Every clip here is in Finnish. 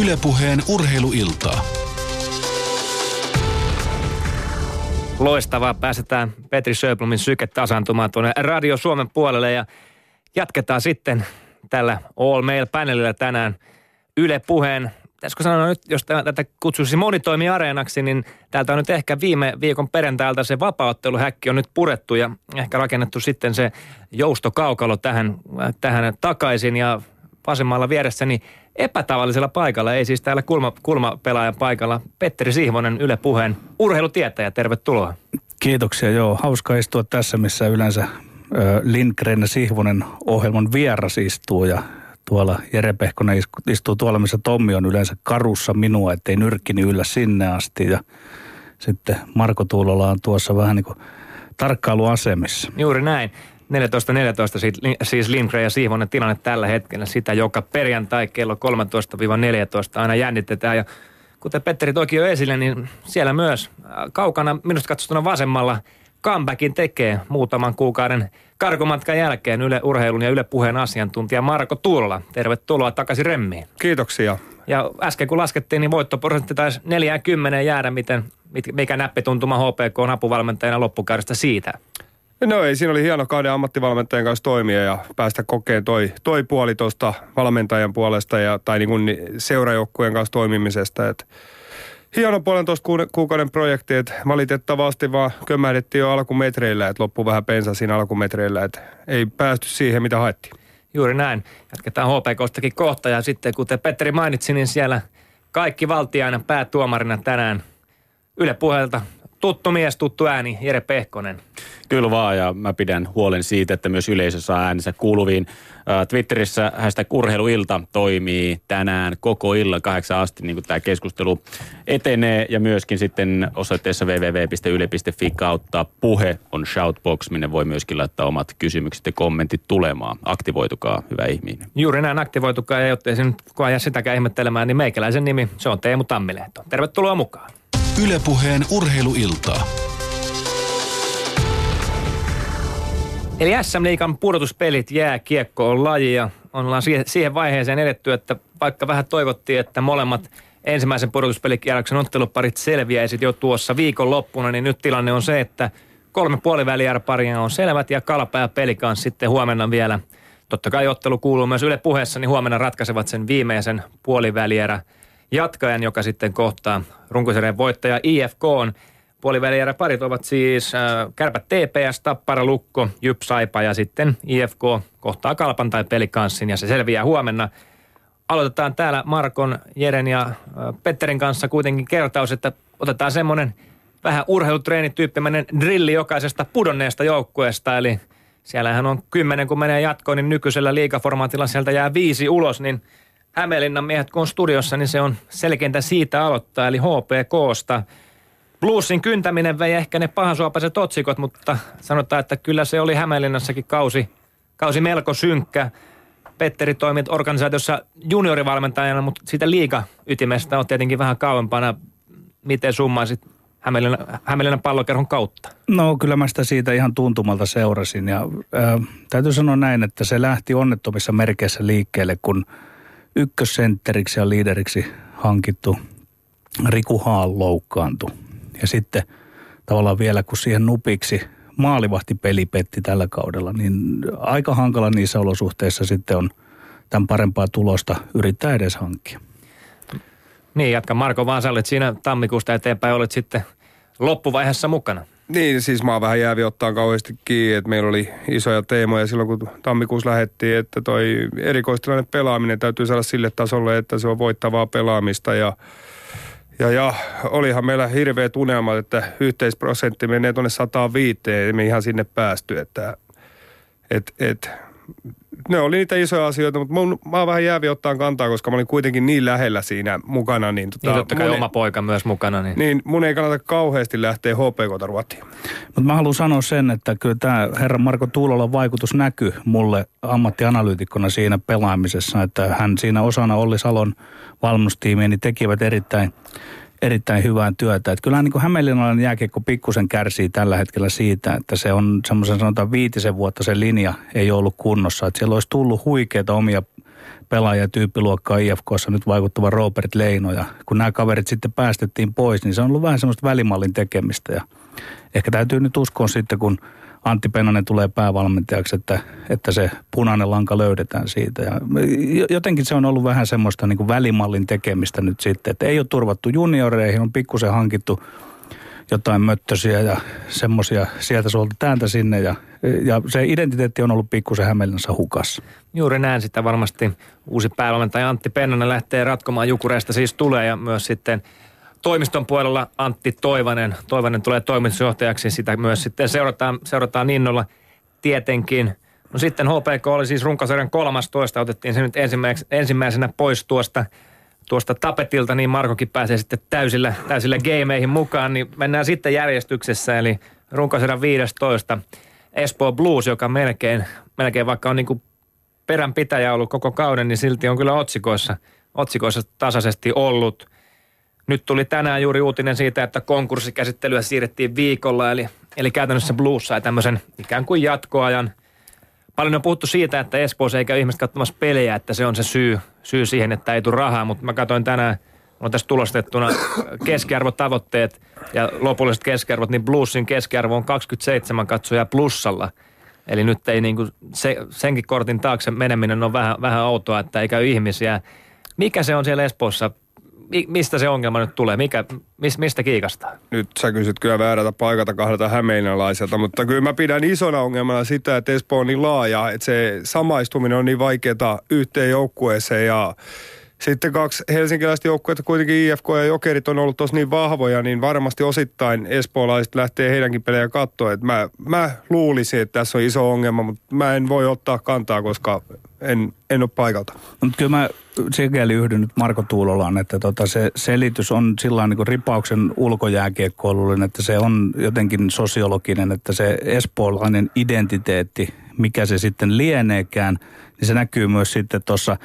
Ylepuheen urheiluiltaa. Loistavaa. Pääsetään Petri Söblumin syke tasantumaan tuonne Radio Suomen puolelle ja jatketaan sitten tällä All Mail panelilla tänään Yle Puheen pitäisikö sanoa nyt, jos tätä kutsuisi monitoimiareenaksi, niin täältä on nyt ehkä viime viikon perjantailta se vapautteluhäkki on nyt purettu ja ehkä rakennettu sitten se joustokaukalo tähän, tähän takaisin ja vasemmalla vieressäni epätavallisella paikalla, ei siis täällä kulma, kulmapelaajan paikalla, Petteri Sihvonen Yle Puheen urheilutietäjä, tervetuloa. Kiitoksia, joo. Hauska istua tässä, missä yleensä Lindgren ja Sihvonen ohjelman vieras istuu ja tuolla Jere Pehkonen istuu tuolla, missä Tommi on yleensä karussa minua, ettei nyrkkini yllä sinne asti. Ja sitten Marko Tuulola on tuossa vähän niin kuin tarkkailuasemissa. Juuri näin. 14.14 siis Lindgren ja Siivonen tilanne tällä hetkellä. Sitä joka perjantai kello 13-14 aina jännitetään. Ja kuten Petteri toki jo esille, niin siellä myös kaukana minusta katsottuna vasemmalla comebackin tekee muutaman kuukauden karkomatkan jälkeen Yle Urheilun ja Yle Puheen asiantuntija Marko Tuulola. Tervetuloa takaisin Remmiin. Kiitoksia. Ja äsken kun laskettiin, niin voittoprosentti taisi 40 jäädä, miten, mikä näppituntuma HPK on apuvalmentajana loppukaudesta siitä? No ei, siinä oli hieno kauden ammattivalmentajan kanssa toimia ja päästä kokeen toi, toi puoli tuosta valmentajan puolesta ja, tai niin seurajoukkueen kanssa toimimisesta. Että hieno puolentoista kuukauden projekti, että valitettavasti vaan kömmähdettiin jo alkumetreillä, että loppu vähän pensa siinä alkumetreillä, että ei päästy siihen, mitä haettiin. Juuri näin. Jatketaan HPKstakin kohta ja sitten kuten Petteri mainitsi, niin siellä kaikki valtiaina päätuomarina tänään Yle puheelta tuttu mies, tuttu ääni, Jere Pehkonen. Kyllä vaan, ja mä pidän huolen siitä, että myös yleisö saa äänensä kuuluviin. Twitterissä hashtag urheiluilta toimii tänään koko illan kahdeksan asti, niin kuin tämä keskustelu etenee. Ja myöskin sitten osoitteessa www.yle.fi kautta puhe on shoutbox, minne voi myöskin laittaa omat kysymykset ja kommentit tulemaan. Aktivoitukaa, hyvä ihminen. Juuri näin, aktivoitukaa, ja jotta ei se nyt kukaan sitäkään ihmettelemään, niin meikäläisen nimi, se on Teemu Tammilehto. Tervetuloa mukaan. Ylepuheen urheiluiltaa. Eli SM Liikan pudotuspelit jääkiekko on laji ja ollaan siihen vaiheeseen edetty, että vaikka vähän toivottiin, että molemmat ensimmäisen pudotuspelikierroksen otteluparit selviäisit jo tuossa viikonloppuna, niin nyt tilanne on se, että kolme paria on selvät ja Kalpa ja Pelikans sitten huomenna vielä. Totta kai ottelu kuuluu myös Yle puheessa, niin huomenna ratkaisevat sen viimeisen puolivälierä jatkajan, joka sitten kohtaa runkosarjan voittaja IFK on. Parit ovat siis äh, Kärpät TPS, Tappara Lukko, Jyp Saipa ja sitten IFK kohtaa Kalpan tai Pelikanssin ja se selviää huomenna. Aloitetaan täällä Markon, Jeren ja äh, Petterin kanssa kuitenkin kertaus, että otetaan semmoinen vähän urheilutreenityyppinen drilli jokaisesta pudonneesta joukkueesta. Eli siellähän on kymmenen, kun menee jatkoon, niin nykyisellä liikaformaatilla sieltä jää viisi ulos, niin – Hämeenlinnan miehet kun on studiossa, niin se on selkeintä siitä aloittaa, eli HPKsta. Bluesin kyntäminen vei ehkä ne pahansuopaiset otsikot, mutta sanotaan, että kyllä se oli Hämeenlinnassakin kausi, kausi melko synkkä. Petteri toimi organisaatiossa juniorivalmentajana, mutta siitä liiga-ytimestä on tietenkin vähän kauempana. Miten summaisit Hämeenlinnan, Hämeenlinnan pallokerhon kautta? No kyllä mä sitä siitä ihan tuntumalta seurasin ja äh, täytyy sanoa näin, että se lähti onnettomissa merkeissä liikkeelle, kun – ykkössentteriksi ja liideriksi hankittu Riku Haal loukkaantui. Ja sitten tavallaan vielä kun siihen nupiksi maalivahti peli petti tällä kaudella, niin aika hankala niissä olosuhteissa sitten on tämän parempaa tulosta yrittää edes hankkia. Niin, jatka Marko vaan, sä olet siinä tammikuusta eteenpäin, olet sitten loppuvaiheessa mukana. Niin, siis mä oon vähän jäävi ottaa kauheasti kiinni, että meillä oli isoja teemoja silloin, kun tammikuussa lähettiin, että toi erikoistilanne pelaaminen täytyy saada sille tasolle, että se on voittavaa pelaamista ja ja, ja olihan meillä hirveä tunnelma, että yhteisprosentti menee tuonne 105, ei me ihan sinne päästy, että et, et, ne oli niitä isoja asioita, mutta mun, mä oon vähän jäävi ottaa kantaa, koska mä olin kuitenkin niin lähellä siinä mukana. Niin, tota, niin totta kai oma ei, poika myös mukana. Niin. niin mun ei kannata kauheasti lähteä HPKta ruotiin. Mutta mä haluan sanoa sen, että kyllä tämä herra Marko Tuulolan vaikutus näkyy mulle ammattianalyytikkona siinä pelaamisessa, että hän siinä osana Olli Salon valmennustiimiä niin tekivät erittäin erittäin hyvää työtä. Että kyllähän niin Hämeenlinnalainen jääkiekko pikkusen kärsii tällä hetkellä siitä, että se on semmoisen sanotaan viitisen vuotta se linja ei ollut kunnossa. Että siellä olisi tullut huikeita omia pelaaja tyyppiluokkaa IFKssa nyt vaikuttava Robert Leino. Ja kun nämä kaverit sitten päästettiin pois, niin se on ollut vähän semmoista välimallin tekemistä. Ja ehkä täytyy nyt uskoa sitten, kun Antti Pennanen tulee päävalmentajaksi, että, että se punainen lanka löydetään siitä. Ja jotenkin se on ollut vähän semmoista niin kuin välimallin tekemistä nyt sitten, että ei ole turvattu junioreihin, on pikkusen hankittu jotain möttösiä ja semmoisia sieltä suolta täältä sinne ja, ja se identiteetti on ollut pikkusen Hämeenlinnassa hukassa. Juuri näin sitä varmasti uusi päävalmentaja Antti Pennanen lähtee ratkomaan Jukureista siis tulee ja myös sitten toimiston puolella Antti Toivanen. Toivanen tulee toimitusjohtajaksi, sitä myös sitten seurataan, seurataan innolla tietenkin. No sitten HPK oli siis runkosarjan 13, otettiin se nyt ensimmäisenä pois tuosta, tuosta tapetilta, niin Markokin pääsee sitten täysillä, täysillä gameihin mukaan, niin mennään sitten järjestyksessä, eli runkosarjan 15. Espoo Blues, joka melkein, melkein vaikka on niin kuin peränpitäjä ollut koko kauden, niin silti on kyllä otsikoissa, otsikoissa tasaisesti ollut – nyt tuli tänään juuri uutinen siitä, että konkurssikäsittelyä siirrettiin viikolla, eli, eli käytännössä Blues sai tämmöisen ikään kuin jatkoajan. Paljon on puhuttu siitä, että Espoossa ei käy ihmiset katsomassa pelejä, että se on se syy, syy siihen, että ei tule rahaa, mutta mä katsoin tänään, on tässä tulostettuna keskiarvotavoitteet ja lopulliset keskiarvot, niin Bluesin keskiarvo on 27 katsoja plussalla. Eli nyt ei niinku se, senkin kortin taakse meneminen on vähän, vähän outoa, että ei käy ihmisiä. Mikä se on siellä Espoossa mistä se ongelma nyt tulee? Mikä, mis, mistä kiikastaa? Nyt sä kysyt kyllä väärältä paikalta kahdelta hämeenalaiselta, mutta kyllä mä pidän isona ongelmana sitä, että Espoo on niin laaja, että se samaistuminen on niin vaikeaa yhteen joukkueeseen ja sitten kaksi helsinkiläistä joukkuetta, kuitenkin IFK ja Jokerit on ollut tosi niin vahvoja, niin varmasti osittain espoolaiset lähtee heidänkin pelejä katsoa. Mä, mä luulisin, että tässä on iso ongelma, mutta mä en voi ottaa kantaa, koska en, en ole paikalta. Mutta kyllä mä sikäli yhdyn nyt Marko Tuulolaan, että tota se selitys on sillä niin ripauksen ulkojääkiekkoilullinen, että se on jotenkin sosiologinen, että se espoolainen identiteetti, mikä se sitten lieneekään, niin se näkyy myös sitten tuossa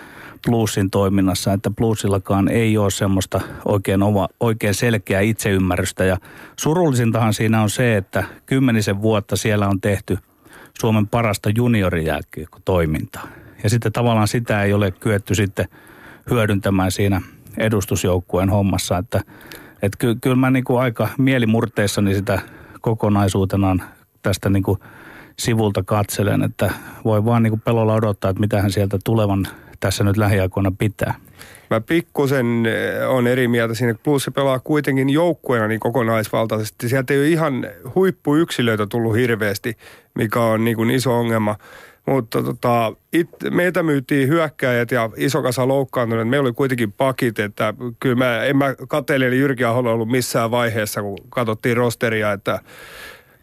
bluesin toiminnassa, että bluesillakaan ei ole semmoista oikein, oma, oikein selkeää itseymmärrystä. Ja surullisintahan siinä on se, että kymmenisen vuotta siellä on tehty Suomen parasta juniorijääkiekko-toimintaa. Ja sitten tavallaan sitä ei ole kyetty sitten hyödyntämään siinä edustusjoukkueen hommassa, että, että ky, kyllä mä niin kuin aika mielimurteissani sitä kokonaisuutenaan tästä niin kuin sivulta katselen, että voi vaan niin kuin pelolla odottaa, että mitä hän sieltä tulevan tässä nyt lähiaikoina pitää. Mä pikkusen eh, on eri mieltä siinä, että plus se pelaa kuitenkin joukkueena niin kokonaisvaltaisesti. Sieltä ei ole ihan huippuyksilöitä tullut hirveästi, mikä on niin kuin iso ongelma. Mutta tota, it, meitä myytiin hyökkäjät ja iso kasa loukkaantuneet. Meillä oli kuitenkin pakit, että kyllä mä, en mä kateellinen Jyrki Aholla ollut missään vaiheessa, kun katsottiin rosteria, että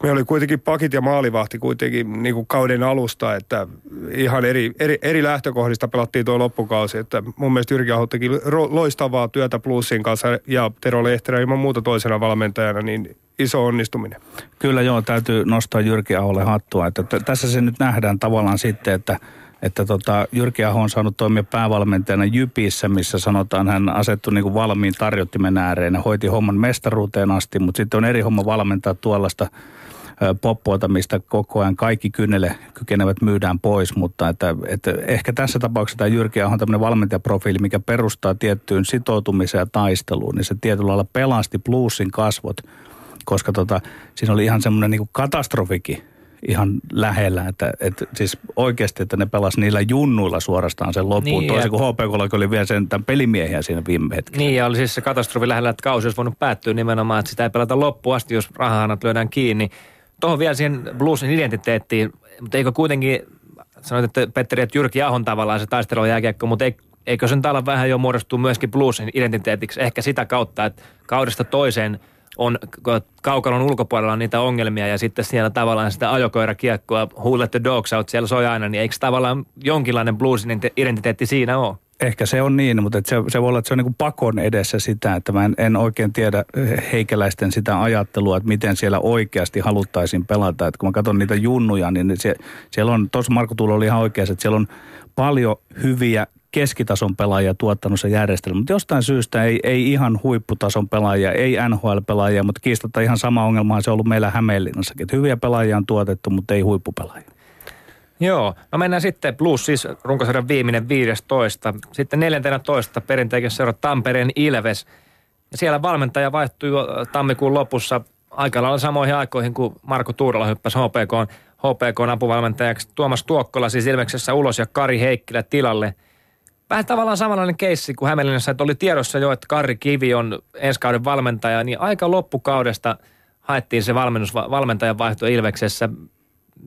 me oli kuitenkin pakit ja maalivahti kuitenkin niin kuin kauden alusta, että ihan eri, eri, eri lähtökohdista pelattiin tuo loppukausi. Että mun mielestä Jyrki Aho teki loistavaa työtä Plussin kanssa ja Tero Lehterä ilman muuta toisena valmentajana, niin iso onnistuminen. Kyllä joo, täytyy nostaa Jyrki Aholle hattua. Että t- tässä se nyt nähdään tavallaan sitten, että että tota, Jyrki Aho on saanut toimia päävalmentajana Jypissä, missä sanotaan hän asettui niin kuin valmiin tarjottimen ääreen ja hoiti homman mestaruuteen asti, mutta sitten on eri homma valmentaa tuollaista poppoilta, mistä koko ajan kaikki kynnelle kykenevät myydään pois, mutta että, että ehkä tässä tapauksessa tämä Jyrki on tämmöinen valmentajaprofiili, mikä perustaa tiettyyn sitoutumiseen ja taisteluun, niin se tietyllä lailla pelasti plussin kasvot, koska tota, siinä oli ihan semmoinen niin katastrofikin ihan lähellä, että, että siis oikeasti, että ne pelas niillä junnuilla suorastaan sen loppuun, niin, toisin kuin HPK oli vielä sen tämän pelimiehiä siinä viime hetkellä. Niin, ja oli siis se katastrofi lähellä, että kausi olisi voinut päättyä nimenomaan, että sitä ei pelata loppuun asti, jos rahanat lyödään kiinni. Tuohon vielä siihen bluesin identiteettiin, mutta eikö kuitenkin, sanoit, että Petteri, että Jyrki Ahon tavallaan se taistelu jääkiekko, mutta eikö sen täällä vähän jo muodostuu myöskin bluesin identiteetiksi ehkä sitä kautta, että kaudesta toiseen on kaukalon ulkopuolella niitä ongelmia ja sitten siellä tavallaan sitä ajokoirakiekkoa, who let the dogs out, siellä soi aina, niin eikö tavallaan jonkinlainen bluesin identiteetti siinä ole? Ehkä se on niin, mutta se, se voi olla, että se on niin pakon edessä sitä, että mä en, en oikein tiedä heikäläisten sitä ajattelua, että miten siellä oikeasti haluttaisiin pelata. Että kun mä katson niitä junnuja, niin se, siellä on, tuossa Marko Tuulo oli ihan oikeassa, että siellä on paljon hyviä keskitason pelaajia tuottanut se järjestelmä. Mutta jostain syystä ei, ei ihan huipputason pelaajia, ei NHL-pelaajia, mutta kiistatta ihan sama ongelma se on ollut meillä Hämeenlinnassakin. Että hyviä pelaajia on tuotettu, mutta ei huippupelaajia. Joo, no mennään sitten Blues siis runkosarjan viimeinen 15. Sitten 14 perinteikin seura Tampereen Ilves. Ja siellä valmentaja vaihtui jo tammikuun lopussa aika lailla samoihin aikoihin, kuin Marko Tuurola hyppäsi HPK, HPK apuvalmentajaksi. Tuomas Tuokkola siis Ilveksessä ulos ja Kari Heikkilä tilalle. Vähän tavallaan samanlainen keissi kuin Hämeenlinnassa, että oli tiedossa jo, että Kari Kivi on ensi kauden valmentaja, niin aika loppukaudesta haettiin se valmennus, valmentajan vaihto Ilveksessä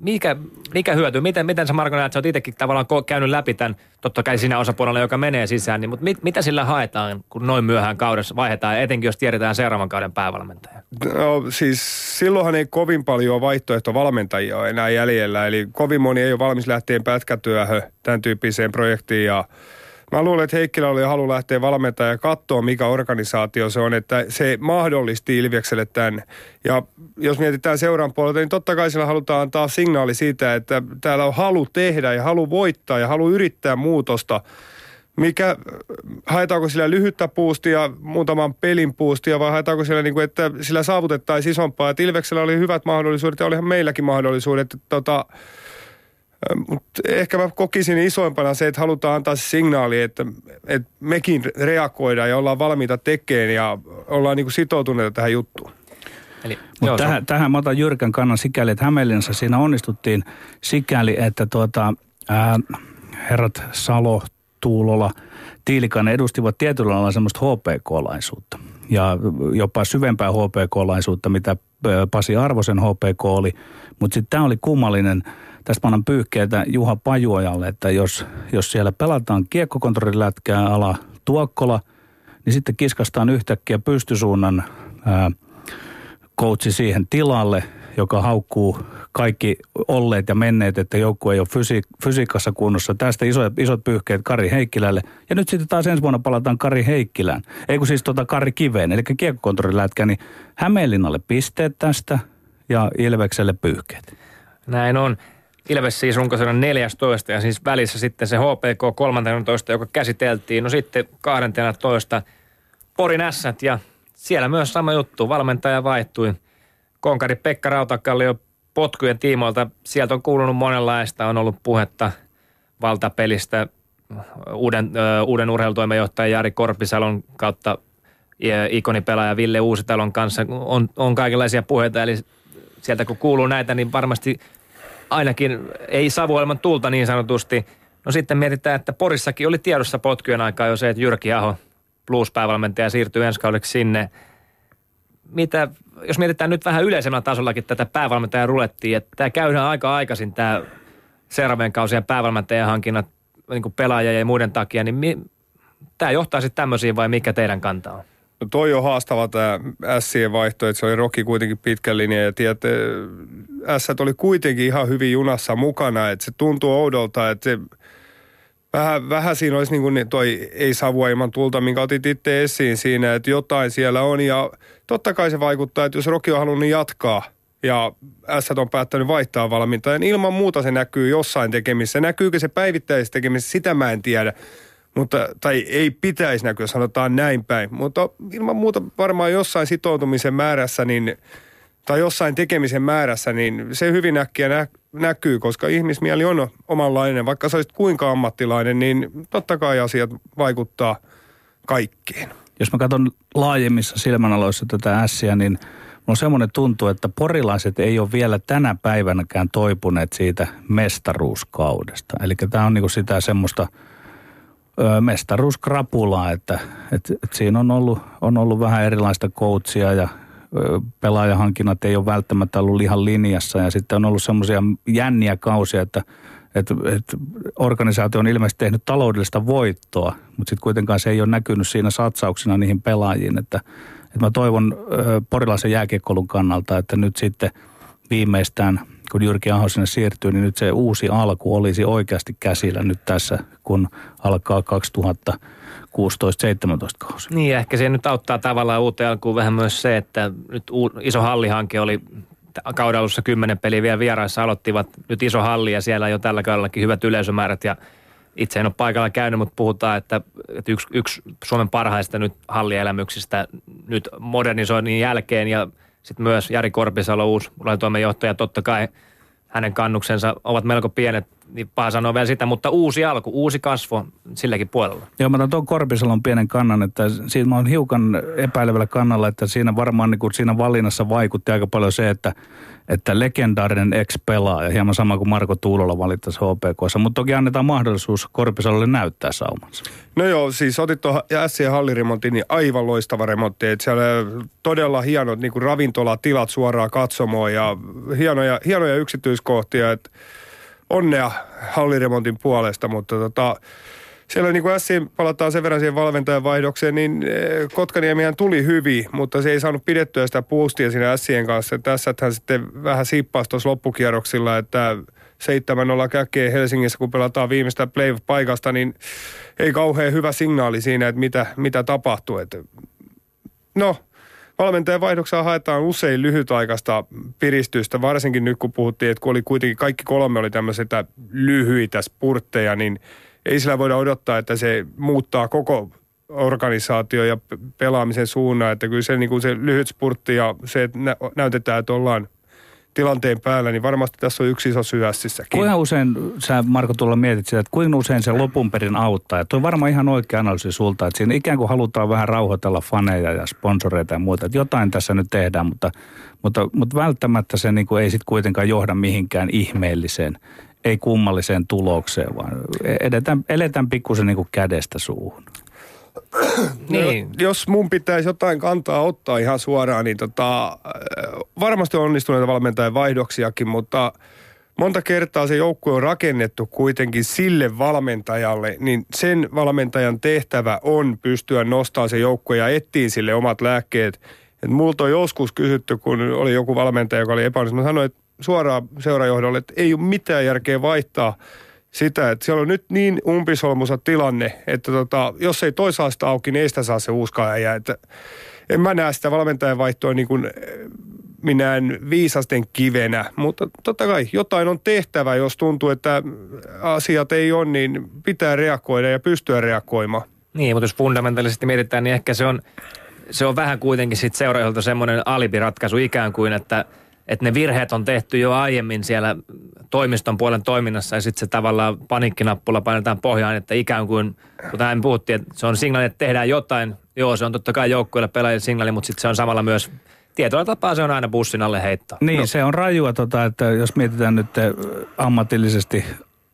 mikä, mikä hyöty? Miten, miten sä Marko näet, sä oot itsekin tavallaan käynyt läpi tämän, totta kai sinä osapuolella, joka menee sisään, niin, mutta mit, mitä sillä haetaan, kun noin myöhään kaudessa vaihdetaan, etenkin jos tiedetään seuraavan kauden päävalmentaja? No siis silloinhan ei kovin paljon vaihtoehtovalmentajia enää jäljellä, eli kovin moni ei ole valmis lähteen pätkätyöhön tämän tyyppiseen projektiin ja Mä luulen, että Heikkilä oli halu lähteä valmentamaan ja katsoa, mikä organisaatio se on, että se mahdollisti Ilviekselle tämän. Ja jos mietitään seuran puolelta, niin totta kai sillä halutaan antaa signaali siitä, että täällä on halu tehdä ja halu voittaa ja halu yrittää muutosta. Mikä, haetaanko sillä lyhyttä puustia, muutaman pelin puustia vai haetaanko sillä, niin kuin, että sillä saavutettaisiin isompaa. Et Ilveksellä oli hyvät mahdollisuudet ja olihan meilläkin mahdollisuudet. Että, tota, mutta ehkä mä kokisin isoimpana se, että halutaan antaa se signaali, että, että mekin reagoidaan ja ollaan valmiita tekemään ja ollaan niin kuin sitoutuneita tähän juttuun. Mutta tähän, tähän mä otan Jyrkän kannan sikäli, että Hämeenlinnassa siinä onnistuttiin sikäli, että tuota, ää, herrat Salo, Tuulola, Tiilikainen edustivat tietyllä lailla semmoista HPK-laisuutta. Ja jopa syvempää HPK-laisuutta, mitä Pasi Arvosen HPK oli. Mutta sitten tämä oli kummallinen Tästä mä annan Juha Pajuojalle, että jos, jos siellä pelataan kiekkokontrollilätkää ala Tuokkola, niin sitten kiskastaan yhtäkkiä pystysuunnan coachi siihen tilalle, joka haukkuu kaikki olleet ja menneet, että joukku ei ole fysi- fysiikassa kunnossa. Tästä isot, isot pyyhkeet Kari Heikkilälle. Ja nyt sitten taas ensi vuonna palataan Kari Heikkilään. Ei kun siis tota Kari Kiveen, eli kiekkokontrollilätkä, niin Hämeenlinnalle pisteet tästä ja Ilvekselle pyyhkeet. Näin on. Ilves siis runkosarjan 14 ja siis välissä sitten se HPK 13, joka käsiteltiin. No sitten 12 Porin ässät ja siellä myös sama juttu. Valmentaja vaihtui. Konkari Pekka Rautakallio potkujen tiimoilta. Sieltä on kuulunut monenlaista. On ollut puhetta valtapelistä uuden, uuden urheilutoimenjohtaja Jari Korpisalon kautta ikonipelaaja Ville Uusitalon kanssa. On, on kaikenlaisia puheita, eli sieltä kun kuuluu näitä, niin varmasti ainakin ei savuelman tulta niin sanotusti. No sitten mietitään, että Porissakin oli tiedossa potkujen aikaa jo se, että Jyrki Aho, blues-päävalmentaja, siirtyy ensi kaudeksi sinne. Mitä, jos mietitään nyt vähän yleisemmällä tasollakin tätä päävalmentajan rulettiin, että tämä käydään aika aikaisin tämä seuraavien kausien päävalmentajan hankinnat niin pelaajia ja muiden takia, niin mi, tämä johtaa sitten tämmöisiin vai mikä teidän kanta on? No toi on haastava tämä Sien vaihto, että se oli Roki kuitenkin pitkän linjan ja tiedätte, S oli kuitenkin ihan hyvin junassa mukana, että se tuntuu oudolta, että se vähän, vähän siinä olisi niin kuin toi ei savua ilman tulta, minkä otit itse esiin siinä, että jotain siellä on ja totta kai se vaikuttaa, että jos Roki on halunnut jatkaa ja S on päättänyt vaihtaa valmiinta, niin ilman muuta se näkyy jossain tekemissä. Näkyykö se päivittäisessä tekemisessä, sitä mä en tiedä mutta, tai ei pitäisi näkyä, sanotaan näin päin. Mutta ilman muuta varmaan jossain sitoutumisen määrässä, niin, tai jossain tekemisen määrässä, niin se hyvin äkkiä nä, näkyy, koska ihmismieli on omanlainen. Vaikka sä olisit kuinka ammattilainen, niin totta kai asiat vaikuttaa kaikkeen. Jos mä katson laajemmissa silmänaloissa tätä ässiä, niin on semmoinen tuntu, että porilaiset ei ole vielä tänä päivänäkään toipuneet siitä mestaruuskaudesta. Eli tämä on niinku sitä semmoista – mestaruuskrapulaa, että, että, että siinä on ollut, on ollut vähän erilaista coachia ja pelaajahankinnat ei ole välttämättä ollut ihan linjassa. Ja sitten on ollut semmoisia jänniä kausia, että, että, että organisaatio on ilmeisesti tehnyt taloudellista voittoa, mutta sitten kuitenkaan se ei ole näkynyt siinä satsauksena niihin pelaajiin, että, että mä toivon porilaisen jääkiekkoulun kannalta, että nyt sitten viimeistään – kun Jyrki Aho sinne siirtyy, niin nyt se uusi alku olisi oikeasti käsillä nyt tässä, kun alkaa 2016-17 kausi. Niin, ehkä se nyt auttaa tavallaan uuteen alkuun vähän myös se, että nyt iso hallihanke oli kauden alussa kymmenen peliä vielä vieraissa aloittivat nyt iso halli ja siellä jo tällä kaudellakin hyvät yleisömäärät ja itse en ole paikalla käynyt, mutta puhutaan, että, että yksi, yksi Suomen parhaista nyt hallielämyksistä nyt modernisoinnin jälkeen ja – sitten myös Jari Korpisalo, uusi urheilutoimenjohtaja, totta kai hänen kannuksensa ovat melko pienet niin paha sanoa vielä sitä, mutta uusi alku, uusi kasvo silläkin puolella. Joo, mä otan tuon Korpisalon pienen kannan, että siinä mä oon hiukan epäilevällä kannalla, että siinä varmaan niin kuin siinä valinnassa vaikutti aika paljon se, että, että legendaarinen ex-pelaaja, hieman sama kuin Marko Tuulola valittaisi HPKssa, mutta toki annetaan mahdollisuus Korpisalolle näyttää saumansa. No joo, siis otit tuohon SC Halliremontin, niin aivan loistava remontti. Että siellä todella hienot niin kuin ravintolatilat suoraan katsomoon ja hienoja, hienoja yksityiskohtia. Että onnea Halliremontin puolesta, mutta tota, siellä niin kuin Siin palataan sen verran siihen valmentajan vaihdokseen, niin eh, Kotkaniemihän tuli hyvin, mutta se ei saanut pidettyä sitä puustia siinä Sien kanssa. Tässä hän sitten vähän siippasi tuossa loppukierroksilla, että 7-0 käkee Helsingissä, kun pelataan viimeistä play-paikasta, niin ei kauhean hyvä signaali siinä, että mitä, mitä tapahtuu. Että no, valmentajan vaihdoksella haetaan usein lyhytaikaista piristystä, varsinkin nyt kun puhuttiin, että kun oli kuitenkin kaikki kolme oli tämmöisiä lyhyitä spurtteja, niin ei sillä voida odottaa, että se muuttaa koko organisaatio ja pelaamisen suunnan, että kyllä se, niin kuin se lyhyt spurtti ja se, että näytetään, että ollaan tilanteen päällä, niin varmasti tässä on yksi iso syy ässissäkin. Kuinka usein sä Marko tulla mietit sitä, että kuinka usein se lopun perin auttaa? Ja on varmaan ihan oikea analyysi sulta, että siinä ikään kuin halutaan vähän rauhoitella faneja ja sponsoreita ja muuta, että jotain tässä nyt tehdään, mutta, mutta, mutta välttämättä se niin kuin ei sitten kuitenkaan johda mihinkään ihmeelliseen, ei kummalliseen tulokseen, vaan edetään, eletään pikkusen niin kuin kädestä suuhun. Niin. No, jos mun pitäisi jotain kantaa ottaa ihan suoraan, niin tota, varmasti on onnistuneita valmentajan vaihdoksiakin, mutta monta kertaa se joukkue on rakennettu kuitenkin sille valmentajalle, niin sen valmentajan tehtävä on pystyä nostamaan se joukkue ja etsiä sille omat lääkkeet. Et multa on joskus kysytty, kun oli joku valmentaja, joka oli epäonnistunut, mä sanoin että suoraan seurajohdolle, että ei ole mitään järkeä vaihtaa sitä, että siellä on nyt niin umpisolmusa tilanne, että tota, jos ei toisaasta auki, niin ei sitä saa se uuska äijä. Että en mä näe sitä valmentajan vaihtoa niin kuin eh, minään viisasten kivenä, mutta totta kai jotain on tehtävä, jos tuntuu, että asiat ei ole, niin pitää reagoida ja pystyä reagoimaan. Niin, mutta jos fundamentaalisesti mietitään, niin ehkä se on, se on vähän kuitenkin sitten seuraajalta semmoinen alibiratkaisu ikään kuin, että – että ne virheet on tehty jo aiemmin siellä toimiston puolen toiminnassa ja sitten se tavallaan panikkinappula painetaan pohjaan, että ikään kuin, kuten hän puhuttiin, että se on signaali, että tehdään jotain. Joo, se on totta kai joukkueelle pelaajille signaali, mutta sitten se on samalla myös tietyllä tapaa se on aina bussin alle heittaa. Niin, no. se on rajua, tota, että jos mietitään nyt ammatillisesti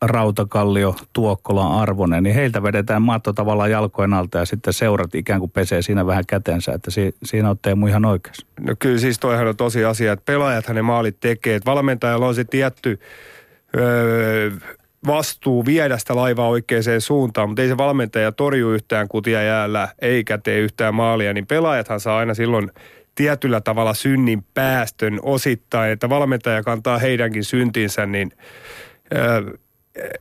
Rautakallio, Tuokkola, Arvonen, niin heiltä vedetään maatto tavallaan jalkojen alta ja sitten seurat ikään kuin pesee siinä vähän kätensä, että si, siinä on Teemu ihan oikeassa. No kyllä siis toihan on tosi asia, että pelaajat ne maalit tekee, että valmentajalla on se tietty öö, vastuu viedä sitä laivaa oikeaan suuntaan, mutta ei se valmentaja torju yhtään kutia jäällä eikä tee yhtään maalia, niin pelaajathan saa aina silloin tietyllä tavalla synnin päästön osittain, että valmentaja kantaa heidänkin syntinsä, niin öö,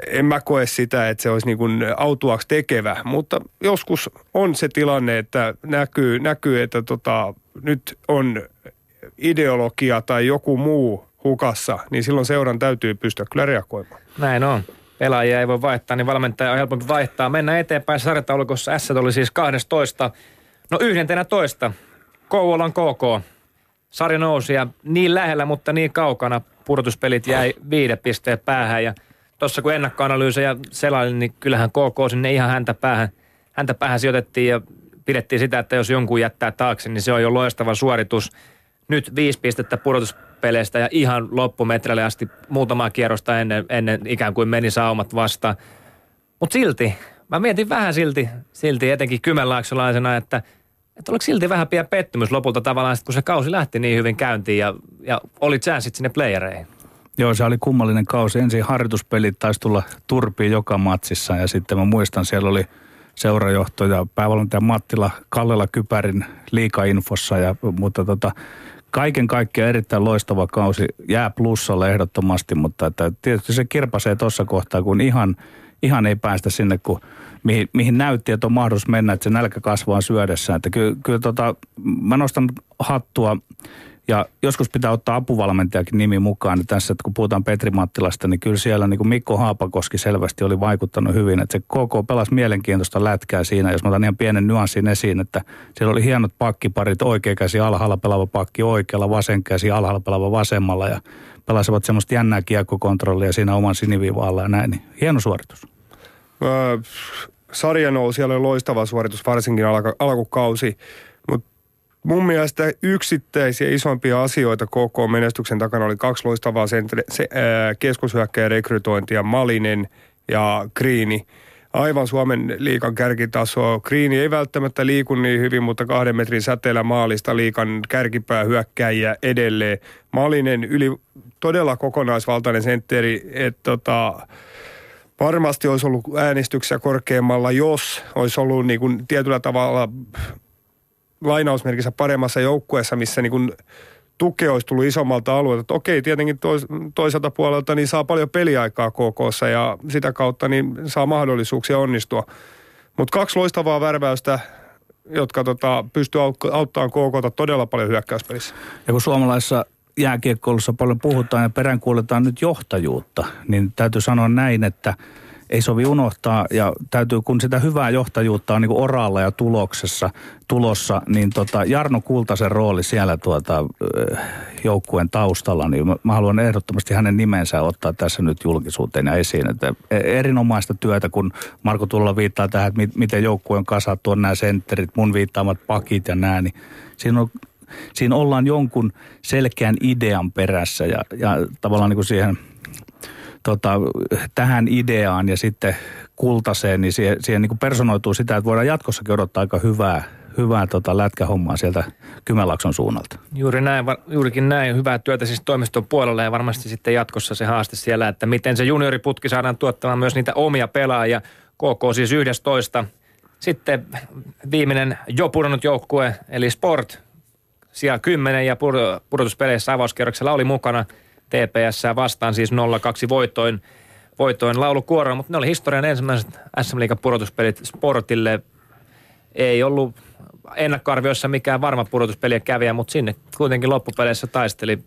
en mä koe sitä, että se olisi niin kuin autuaksi tekevä, mutta joskus on se tilanne, että näkyy, näkyy että tota, nyt on ideologia tai joku muu hukassa, niin silloin seuran täytyy pystyä kyllä reagoimaan. Näin on. Pelaajia ei voi vaihtaa, niin valmentaja on helpompi vaihtaa. Mennään eteenpäin sarjataulukossa. S oli siis 12. No toista. Kouvolan KK. Sarja nousi ja niin lähellä, mutta niin kaukana. Pudotuspelit jäi viide pisteen päähän ja – tuossa kun ennakkoanalyysejä selailin, niin kyllähän KK sinne ihan häntä päähän, häntä päähän sijoitettiin ja pidettiin sitä, että jos jonkun jättää taakse, niin se on jo loistava suoritus. Nyt viisi pistettä pudotuspeleistä ja ihan loppumetreille asti muutamaa kierrosta ennen, ennen ikään kuin meni saumat vasta. Mutta silti, mä mietin vähän silti, silti etenkin kymenlaaksolaisena, että, että oliko silti vähän pian pettymys lopulta tavallaan, kun se kausi lähti niin hyvin käyntiin ja, ja oli chanssit sinne playereihin. Joo, se oli kummallinen kausi. Ensin harjoituspelit taisi tulla turpiin joka matsissa ja sitten mä muistan, siellä oli seurajohto ja päävalmentaja Mattila Kallela Kypärin liikainfossa, ja, mutta tota, kaiken kaikkiaan erittäin loistava kausi. Jää plussalle ehdottomasti, mutta että tietysti se kirpasee tuossa kohtaa, kun ihan, ihan ei päästä sinne, kun mihin, mihin näytti, että on mahdollisuus mennä, että se nälkä kasvaa syödessä. Että kyllä, kyllä tota, mä nostan hattua Ja joskus pitää ottaa apuvalmentajakin nimi mukaan niin tässä, että kun puhutaan Petri Mattilasta, niin kyllä siellä niin kuin Mikko Haapakoski selvästi oli vaikuttanut hyvin. Että se KK pelasi mielenkiintoista lätkää siinä, jos mä otan ihan pienen nyanssin esiin, että siellä oli hienot pakkiparit, oikea käsi alhaalla pelaava pakki oikealla, vasen käsi alhaalla pelaava vasemmalla ja pelasivat semmoista jännää kiekkokontrollia siinä oman siniviivalla ja näin. Niin hieno suoritus. Öö, sarjanousijalle oli loistava suoritus, varsinkin alka, alkukausi. Mun mielestä yksittäisiä isompia asioita koko menestyksen takana oli kaksi loistavaa sentre, se, ää, keskushyökkäjän rekrytointia, Malinen ja Kriini. Aivan Suomen liikan kärkitaso. Kriini ei välttämättä liiku niin hyvin, mutta kahden metrin säteellä maalista liikan kärkipää hyökkäjiä edelleen. Malinen yli todella kokonaisvaltainen sentteri, että tota, varmasti olisi ollut äänestyksiä korkeammalla, jos olisi ollut niin kuin tietyllä tavalla lainausmerkissä paremmassa joukkueessa, missä niin kuin tukea olisi tullut isommalta alueelta. Että okei, tietenkin tois, toiselta puolelta niin saa paljon peliaikaa KKssa ja sitä kautta niin saa mahdollisuuksia onnistua. Mutta kaksi loistavaa värväystä, jotka tota, pystyy auttamaan KKta todella paljon hyökkäyspelissä. Ja kun suomalaisessa jääkiekkoilussa paljon puhutaan ja peräänkuuletaan nyt johtajuutta, niin täytyy sanoa näin, että – ei sovi unohtaa ja täytyy, kun sitä hyvää johtajuutta on niin oraalla ja tuloksessa, tulossa, niin tota Jarno Kultasen rooli siellä tuota, joukkueen taustalla, niin mä, mä haluan ehdottomasti hänen nimensä ottaa tässä nyt julkisuuteen ja esiin. Että e, erinomaista työtä, kun Marko Tulla viittaa tähän, että miten joukkue on kasattu, on nämä sentterit, mun viittaamat pakit ja nämä, niin siinä on siinä ollaan jonkun selkeän idean perässä ja, ja tavallaan niin kuin siihen – tota, tähän ideaan ja sitten kultaseen, niin siihen, siihen niin kuin personoituu sitä, että voidaan jatkossakin odottaa aika hyvää, hyvää tota lätkähommaa sieltä Kymenlaakson suunnalta. Juuri näin, juurikin näin. Hyvää työtä siis toimiston puolella ja varmasti sitten jatkossa se haaste siellä, että miten se junioriputki saadaan tuottamaan myös niitä omia pelaajia. KK siis 11. Sitten viimeinen jo pudonnut joukkue, eli Sport, siellä 10 ja pudotuspeleissä avauskierroksella oli mukana – TPS vastaan siis 0-2 voitoin, voitoin laulukuoroon, mutta ne oli historian ensimmäiset SM Liigan pudotuspelit Sportille. Ei ollut ennakkoarvioissa mikään varma pudotuspelien kävijä, mutta sinne kuitenkin loppupeleissä taisteli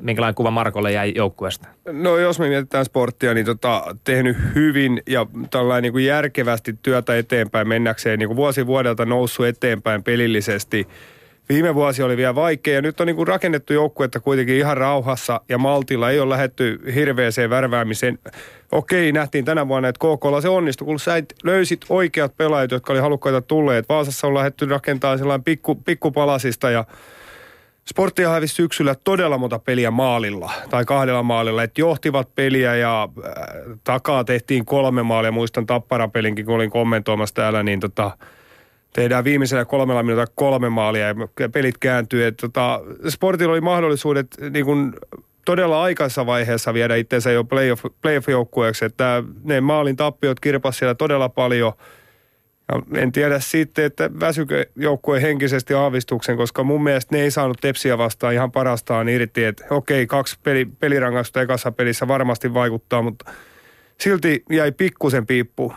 minkälainen kuva Markolle jäi joukkueesta? No jos me mietitään sporttia, niin tota, tehnyt hyvin ja tällainen niin kuin järkevästi työtä eteenpäin mennäkseen, niin kuin vuosi vuodelta noussut eteenpäin pelillisesti – Viime vuosi oli vielä vaikea ja nyt on niin kuin rakennettu joukkuetta kuitenkin ihan rauhassa ja maltilla. Ei ole lähetty hirveäseen värväämiseen. Okei, nähtiin tänä vuonna, että KKlla se onnistui, kun sä löysit oikeat pelaajat, jotka oli halukkaita tulleet. Vaasassa on lähetty rakentaa sellainen pikku, pikkupalasista ja Sporttia hävisi syksyllä todella monta peliä maalilla tai kahdella maalilla, että johtivat peliä ja äh, takaa tehtiin kolme maalia. Muistan Tappara-pelinkin, kun olin kommentoimassa täällä, niin tota, tehdään viimeisellä kolmella minuutilla kolme maalia ja pelit kääntyy. Et, tota, sportilla oli mahdollisuudet niin kun, todella aikaisessa vaiheessa viedä itsensä jo playoff, playoff-joukkueeksi. Että ne maalin tappiot kirpas siellä todella paljon. Ja en tiedä sitten, että väsykö joukkue henkisesti aavistuksen, koska mun mielestä ne ei saanut tepsiä vastaan ihan parastaan irti. Että okei, kaksi peli, pelirangaistusta ekassa pelissä varmasti vaikuttaa, mutta silti jäi pikkusen piippu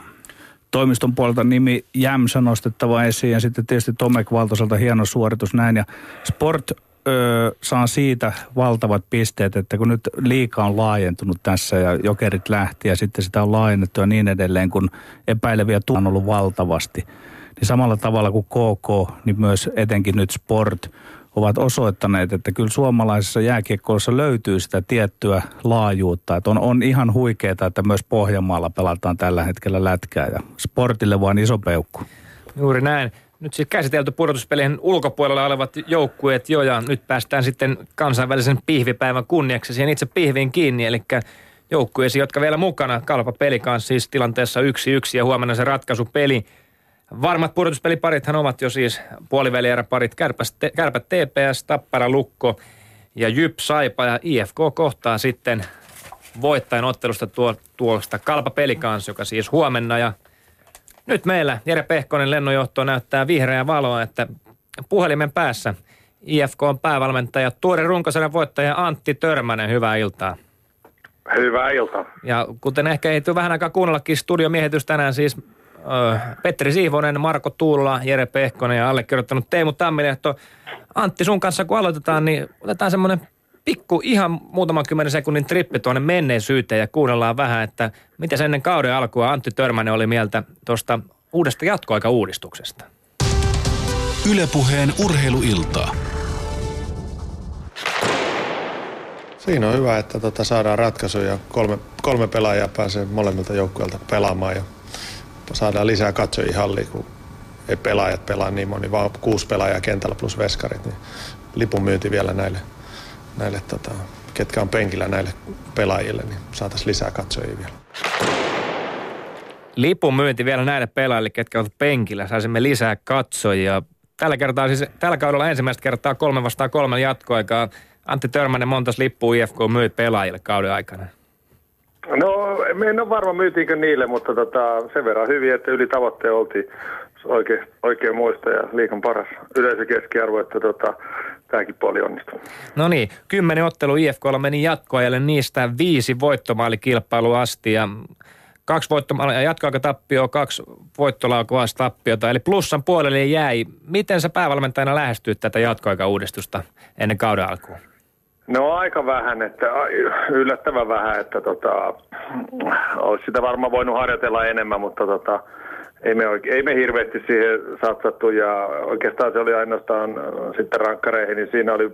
toimiston puolelta nimi Jämsä nostettava esiin ja sitten tietysti Tomek Valtoselta hieno suoritus näin. Ja Sport öö, saa siitä valtavat pisteet, että kun nyt liika on laajentunut tässä ja jokerit lähti ja sitten sitä on laajennettu ja niin edelleen, kun epäileviä on ollut valtavasti. Niin samalla tavalla kuin KK, niin myös etenkin nyt Sport – ovat osoittaneet, että kyllä suomalaisessa jääkiekkoissa löytyy sitä tiettyä laajuutta. Että on, on ihan huikeaa, että myös Pohjanmaalla pelataan tällä hetkellä lätkää ja sportille vaan iso peukku. Juuri näin. Nyt siis käsitelty pudotuspelien ulkopuolella olevat joukkueet jo ja nyt päästään sitten kansainvälisen pihvipäivän kunniaksi siihen itse pihviin kiinni. Eli joukkueesi, jotka vielä mukana, Kalpa pelikaan siis tilanteessa yksi yksi ja huomenna se ratkaisupeli – Varmat pudotuspeliparithan ovat jo siis puolivälieräparit Kärpät TPS, Tappara Lukko ja Jyp Saipa ja IFK kohtaa sitten voittajan ottelusta tuo, tuosta Kalpa Pelikans, joka siis huomenna ja nyt meillä Jere Pehkonen lennonjohto näyttää vihreää valoa, että puhelimen päässä IFK on päävalmentaja, tuore runkosarjan voittaja Antti Törmänen, hyvää iltaa. Hyvää iltaa. Ja kuten ehkä ei vähän aikaa kuunnellakin studiomiehitys tänään siis Petteri Siivonen, Marko Tuula, Jere Pehkonen ja allekirjoittanut Teemu Tammilehto. Antti, sun kanssa kun aloitetaan, niin otetaan semmoinen pikku ihan muutaman kymmenen sekunnin trippi tuonne menneisyyteen ja kuunnellaan vähän, että mitä ennen kauden alkua Antti Törmänen oli mieltä tuosta uudesta jatkoaika-uudistuksesta. Ylepuheen urheiluiltaa. Siinä on hyvä, että tota saadaan ratkaisu ja kolme, kolme pelaajaa pääsee molemmilta joukkueilta pelaamaan ja saadaan lisää katsojia halliin, kun ei pelaajat pelaa niin moni, vaan kuusi pelaajaa kentällä plus veskarit, niin lipun myynti vielä näille, näille tota, ketkä on penkillä näille pelaajille, niin saataisiin lisää katsojia vielä. Lipun myynti vielä näille pelaajille, ketkä ovat penkillä. Saisimme lisää katsojia. Tällä, kertaa siis, tällä kaudella ensimmäistä kertaa kolme vastaan kolme jatkoaikaa. Antti Törmänen, montas lippua IFK myi pelaajille kauden aikana? No, en ole varma myytiinkö niille, mutta tota, sen verran hyvin, että yli tavoitteen oltiin oikein, oikein muista ja liikan paras yleisökeskiarvo, että tota, tämäkin puoli onnistui. No niin, kymmenen ottelu IFKlla meni jatkoajalle, niistä viisi voittomaalikilpailua asti ja kaksi voittomaalia jatkoaikatappioa, kaksi voittolaukoa tappiota, eli plussan puolelle jäi. Miten sä päävalmentajana lähestyt tätä jatkoaika-uudistusta ennen kauden alkuun? No aika vähän, että yllättävän vähän, että tota, olisi sitä varmaan voinut harjoitella enemmän, mutta tota, ei, me oikein, ei me hirveästi siihen satsattu ja oikeastaan se oli ainoastaan sitten rankkareihin, niin siinä oli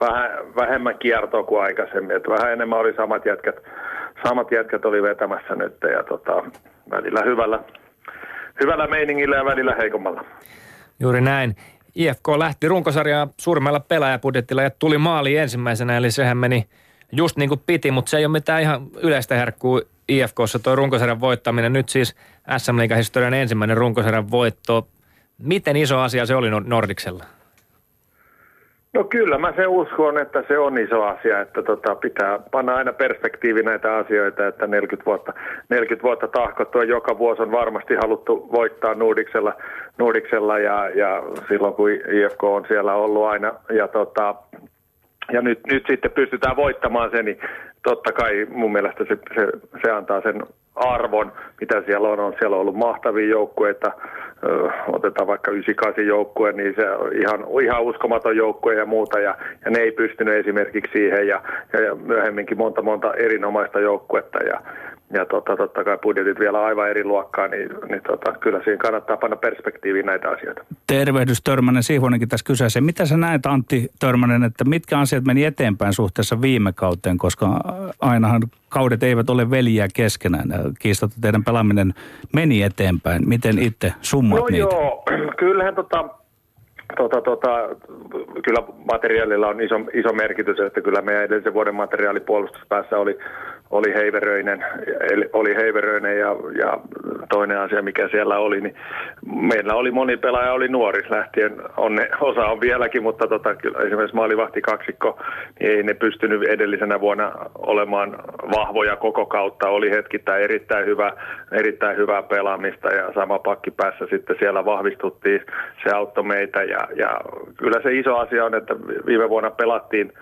vähän, vähemmän kiertoa kuin aikaisemmin, että vähän enemmän oli samat jätkät, samat jätkät oli vetämässä nyt ja tota, välillä hyvällä, hyvällä meiningillä ja välillä heikommalla. Juuri näin. IFK lähti runkosarjaa suurimmalla pelaajapudjetilla ja tuli maali ensimmäisenä, eli sehän meni just niin kuin piti, mutta se ei ole mitään ihan yleistä herkkuu IFKssa tuo runkosarjan voittaminen. Nyt siis SM Liigan historian ensimmäinen runkosarjan voitto. Miten iso asia se oli Nordiksella? No kyllä mä se uskon, että se on iso asia, että tota, pitää panna aina perspektiivi näitä asioita, että 40 vuotta, 40 vuotta tahkottua. Joka vuosi on varmasti haluttu voittaa Nuudiksella, Nuudiksella ja, ja silloin kun IFK on siellä ollut aina. Ja tota, ja nyt, nyt sitten pystytään voittamaan se, niin totta kai mun mielestä se, se, se antaa sen arvon, mitä siellä on. on siellä on ollut mahtavia joukkueita, otetaan vaikka 98 joukkue, niin se on ihan, ihan uskomaton joukkue ja muuta, ja, ja ne ei pystynyt esimerkiksi siihen, ja, ja, myöhemminkin monta monta erinomaista joukkuetta, ja, ja tota, totta kai budjetit vielä aivan eri luokkaa, niin, niin tota, kyllä siinä kannattaa panna perspektiiviin näitä asioita. Tervehdys Törmänen Sihvonenkin tässä kyseessä. Mitä sä näet Antti Törmänen, että mitkä asiat meni eteenpäin suhteessa viime kauteen, koska ainahan kaudet eivät ole veljiä keskenään. Kiistatta teidän pelaaminen meni eteenpäin. Miten itse summat no niitä? joo, kyllähän tota, tota, tota, kyllä materiaalilla on iso, iso merkitys, että kyllä meidän edellisen vuoden materiaali puolustuspäässä oli, oli heiveröinen, oli heiveröinen ja, ja toinen asia, mikä siellä oli, niin meillä oli moni pelaaja, oli nuori lähtien, on ne, osa on vieläkin, mutta tota, kyllä esimerkiksi maalivahti kaksikko, niin ei ne pystynyt edellisenä vuonna olemaan vahvoja. Koko kautta, oli hetkittäin erittäin hyvä, erittäin hyvää pelaamista ja sama pakki päässä sitten siellä vahvistuttiin, se auttoi meitä ja, ja kyllä se iso asia on, että viime vuonna pelattiin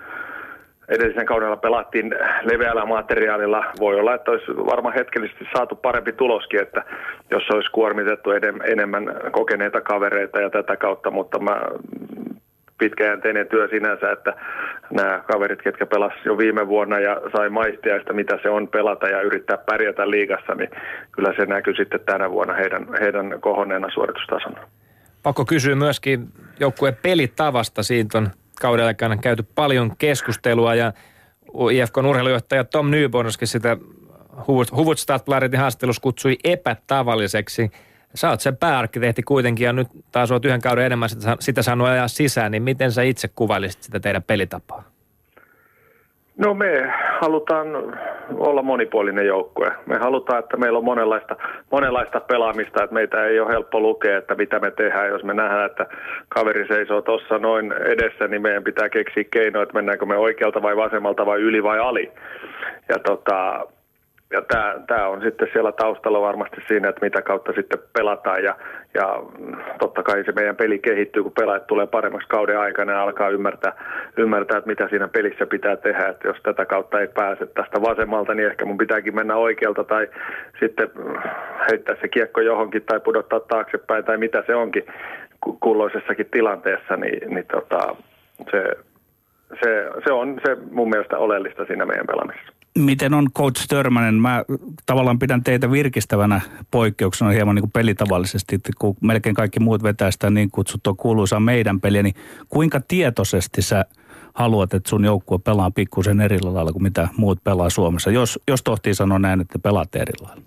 edellisen kaudella pelattiin leveällä materiaalilla. Voi olla, että olisi varmaan hetkellisesti saatu parempi tuloskin, että jos olisi kuormitettu enemmän kokeneita kavereita ja tätä kautta, mutta mä pitkäjänteinen työ sinänsä, että nämä kaverit, ketkä pelasivat jo viime vuonna ja sai maistia sitä, mitä se on pelata ja yrittää pärjätä liigassa, niin kyllä se näkyy sitten tänä vuonna heidän, heidän kohonneena suoritustasona. Pakko kysyä myöskin joukkueen pelitavasta. Siitä on kauden aikana käyty paljon keskustelua ja IFK urheilujohtaja Tom Nybornskin sitä Huvudstadsbladetin haastattelussa kutsui epätavalliseksi. Sä oot sen pääarkkitehti kuitenkin ja nyt taas oot yhden kauden enemmän sitä, sitä saanut ajaa sisään, niin miten sä itse kuvailisit sitä teidän pelitapaa? No me halutaan olla monipuolinen joukkue. Me halutaan, että meillä on monenlaista, monenlaista pelaamista, että meitä ei ole helppo lukea, että mitä me tehdään. Jos me nähdään, että kaveri seisoo tuossa noin edessä, niin meidän pitää keksiä keinoja, että mennäänkö me oikealta vai vasemmalta vai yli vai ali. Ja tota, ja tämä, tämä on sitten siellä taustalla varmasti siinä, että mitä kautta sitten pelataan ja, ja totta kai se meidän peli kehittyy, kun pelaajat tulee paremmaksi kauden aikana ja alkaa ymmärtää, ymmärtää, että mitä siinä pelissä pitää tehdä, että jos tätä kautta ei pääse tästä vasemmalta, niin ehkä mun pitääkin mennä oikealta tai sitten heittää se kiekko johonkin tai pudottaa taaksepäin tai mitä se onkin kulloisessakin tilanteessa, niin, niin tota, se, se, se on se mun mielestä oleellista siinä meidän pelaamisessa. Miten on coach Törmänen? Mä tavallaan pidän teitä virkistävänä poikkeuksena hieman niin kuin pelitavallisesti, kun melkein kaikki muut vetää sitä niin kutsuttua kuuluisaa meidän peliä, niin kuinka tietoisesti sä haluat, että sun joukkue pelaa pikkusen eri lailla kuin mitä muut pelaa Suomessa, jos, jos tohtii sanoa näin, että pelaat eri lailla?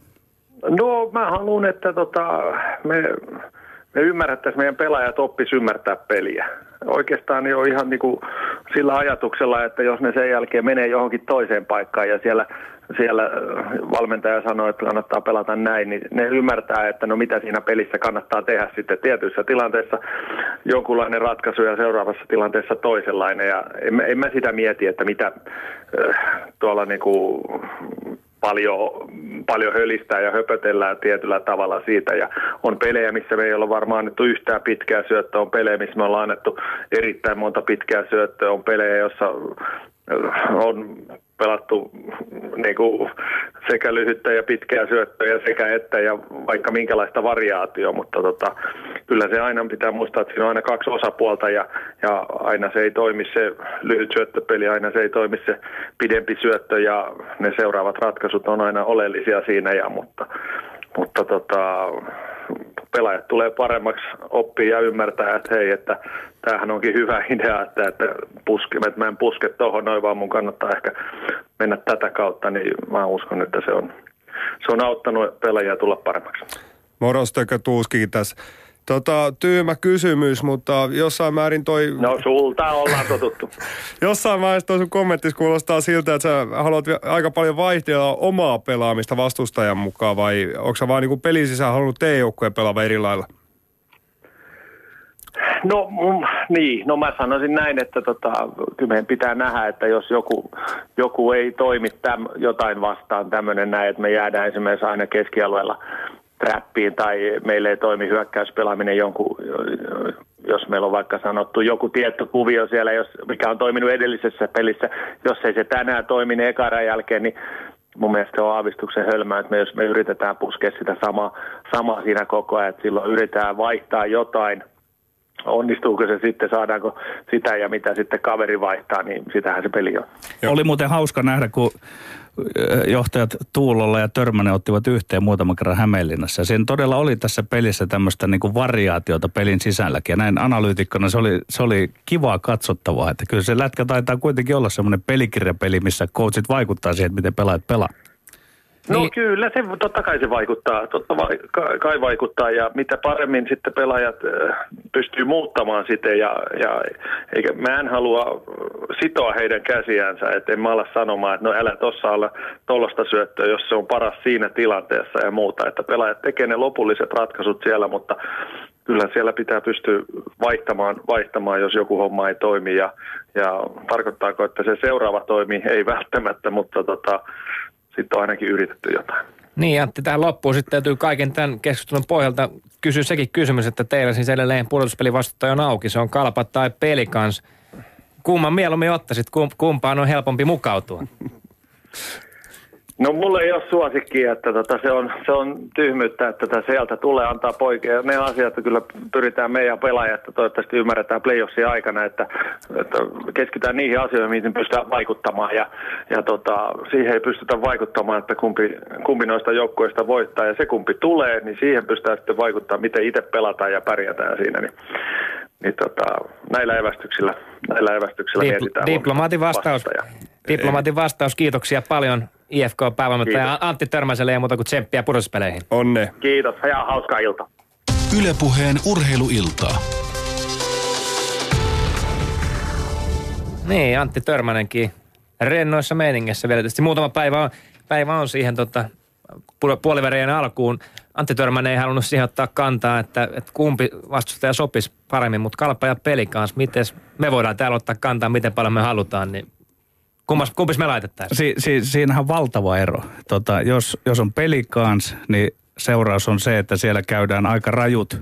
No mä haluan, että tota, me, me ymmärrettäisiin, meidän pelaajat oppis ymmärtää peliä. Oikeastaan jo ihan niin kuin sillä ajatuksella, että jos ne sen jälkeen menee johonkin toiseen paikkaan ja siellä, siellä valmentaja sanoo, että kannattaa pelata näin, niin ne ymmärtää, että no mitä siinä pelissä kannattaa tehdä sitten tietyissä tilanteissa jonkunlainen ratkaisu ja seuraavassa tilanteessa toisenlainen. Ja en, en mä sitä mieti, että mitä äh, tuolla niin kuin paljon, paljon hölistää ja höpötellään tietyllä tavalla siitä. Ja on pelejä, missä me ei olla varmaan annettu yhtään pitkää syöttöä, on pelejä, missä me ollaan annettu erittäin monta pitkää syöttöä, on pelejä, joissa on pelattu niin kuin sekä lyhyttä ja pitkää syöttöä sekä että ja vaikka minkälaista variaatio, mutta tota, kyllä se aina pitää muistaa, että siinä on aina kaksi osapuolta ja, ja aina se ei toimi se lyhyt syöttöpeli, aina se ei toimi se pidempi syöttö ja ne seuraavat ratkaisut on aina oleellisia siinä, ja, mutta, mutta tota, pelaajat tulee paremmaksi oppia ja ymmärtää, että hei, että tämähän onkin hyvä idea, että, että, puske, että mä en puske tuohon noin, vaan mun kannattaa ehkä mennä tätä kautta, niin mä uskon, että se on, se on auttanut pelaajia tulla paremmaksi. Moros Tuuskikin tässä. Tota, tyymä kysymys, mutta jossain määrin toi... No sulta ollaan totuttu. jossain vaiheessa toi sun kommentti kuulostaa siltä, että sä haluat aika paljon vaihtella omaa pelaamista vastustajan mukaan vai onko sä vaan niin pelin sisään halunnut teidän joukkueen pelaava eri lailla? No mm, niin, no mä sanoisin näin, että tota, kyllä meidän pitää nähdä, että jos joku, joku ei toimi täm, jotain vastaan tämmöinen näin, että me jäädään esimerkiksi aina keskialueella trappiin tai meille ei toimi hyökkäyspelaaminen jonkun, jos meillä on vaikka sanottu joku tietty kuvio siellä, jos, mikä on toiminut edellisessä pelissä, jos ei se tänään toimi niin jälkeen, niin mun mielestä on aavistuksen hölmää, että me, jos me yritetään puskea sitä samaa, samaa siinä koko ajan, että silloin yritetään vaihtaa jotain – onnistuuko se sitten, saadaanko sitä ja mitä sitten kaveri vaihtaa, niin sitähän se peli on. Oli muuten hauska nähdä, kun johtajat Tuulolla ja Törmänen ottivat yhteen muutaman kerran Hämeenlinnassa. Ja siinä todella oli tässä pelissä tämmöistä niin kuin variaatiota pelin sisälläkin. Ja näin analyytikkona se oli, se oli kivaa katsottavaa. Että kyllä se lätkä taitaa kuitenkin olla semmoinen pelikirjapeli, missä coachit vaikuttaa siihen, että miten pelaajat pelaa. No niin. kyllä, se, totta kai se vaikuttaa, totta kai vaikuttaa. Ja mitä paremmin sitten pelaajat pystyy muuttamaan sitä ja, ja eikä, mä en halua sitoa heidän käsiänsä, että en mä ala sanomaan, että no älä tossa olla tollasta syöttöä, jos se on paras siinä tilanteessa ja muuta, että pelaajat tekee ne lopulliset ratkaisut siellä, mutta kyllä siellä pitää pystyä vaihtamaan, vaihtamaan jos joku homma ei toimi. Ja, ja tarkoittaako, että se seuraava toimii, ei välttämättä, mutta tota, sitten on ainakin yritetty jotain. Niin Antti, tähän loppuun sitten täytyy kaiken tämän keskustelun pohjalta kysyä sekin kysymys, että teillä siis edelleen pudotuspeli vastuuttaja on auki. Se on kalpa tai pelikans. Kumman mieluummin ottaisit, kumpaan on helpompi mukautua? No mulle ei ole suosikki, että tota, se, on, se on tyhmyyttä, että tätä sieltä tulee antaa poikia. Ne asiat että kyllä pyritään meidän pelaajat, että toivottavasti ymmärretään playoffsin aikana, että, että keskitytään niihin asioihin, mihin pystytään vaikuttamaan. Ja, ja tota, siihen ei pystytä vaikuttamaan, että kumpi, kumpi noista joukkueista voittaa. Ja se kumpi tulee, niin siihen pystytään sitten vaikuttamaan, miten itse pelataan ja pärjätään siinä. Niin, niin tota, näillä evästyksillä, näillä evästyksillä Dipl- mietitään. Diplomaatin vastaus, diplomaatin vastaus, kiitoksia paljon IFK päävalmentaja Antti Törmäselle ja muuta kuin tsemppiä pudotuspeleihin. Onne. Kiitos ja hauskaa iltaa. Ylepuheen urheiluiltaa. Niin, Antti Törmänenkin rennoissa meiningissä vielä. Tietysti muutama päivä on, päivä on siihen tota, puolivärien alkuun. Antti Törmänen ei halunnut siihen ottaa kantaa, että, että kumpi vastustaja sopisi paremmin, mutta kalpa ja peli kanssa, miten me voidaan täällä ottaa kantaa, miten paljon me halutaan, niin Kummas, kumpis me laitettaisiin? Si, si, siinähän on valtava ero. Tota, jos, jos on pelikans, niin seuraus on se, että siellä käydään aika rajut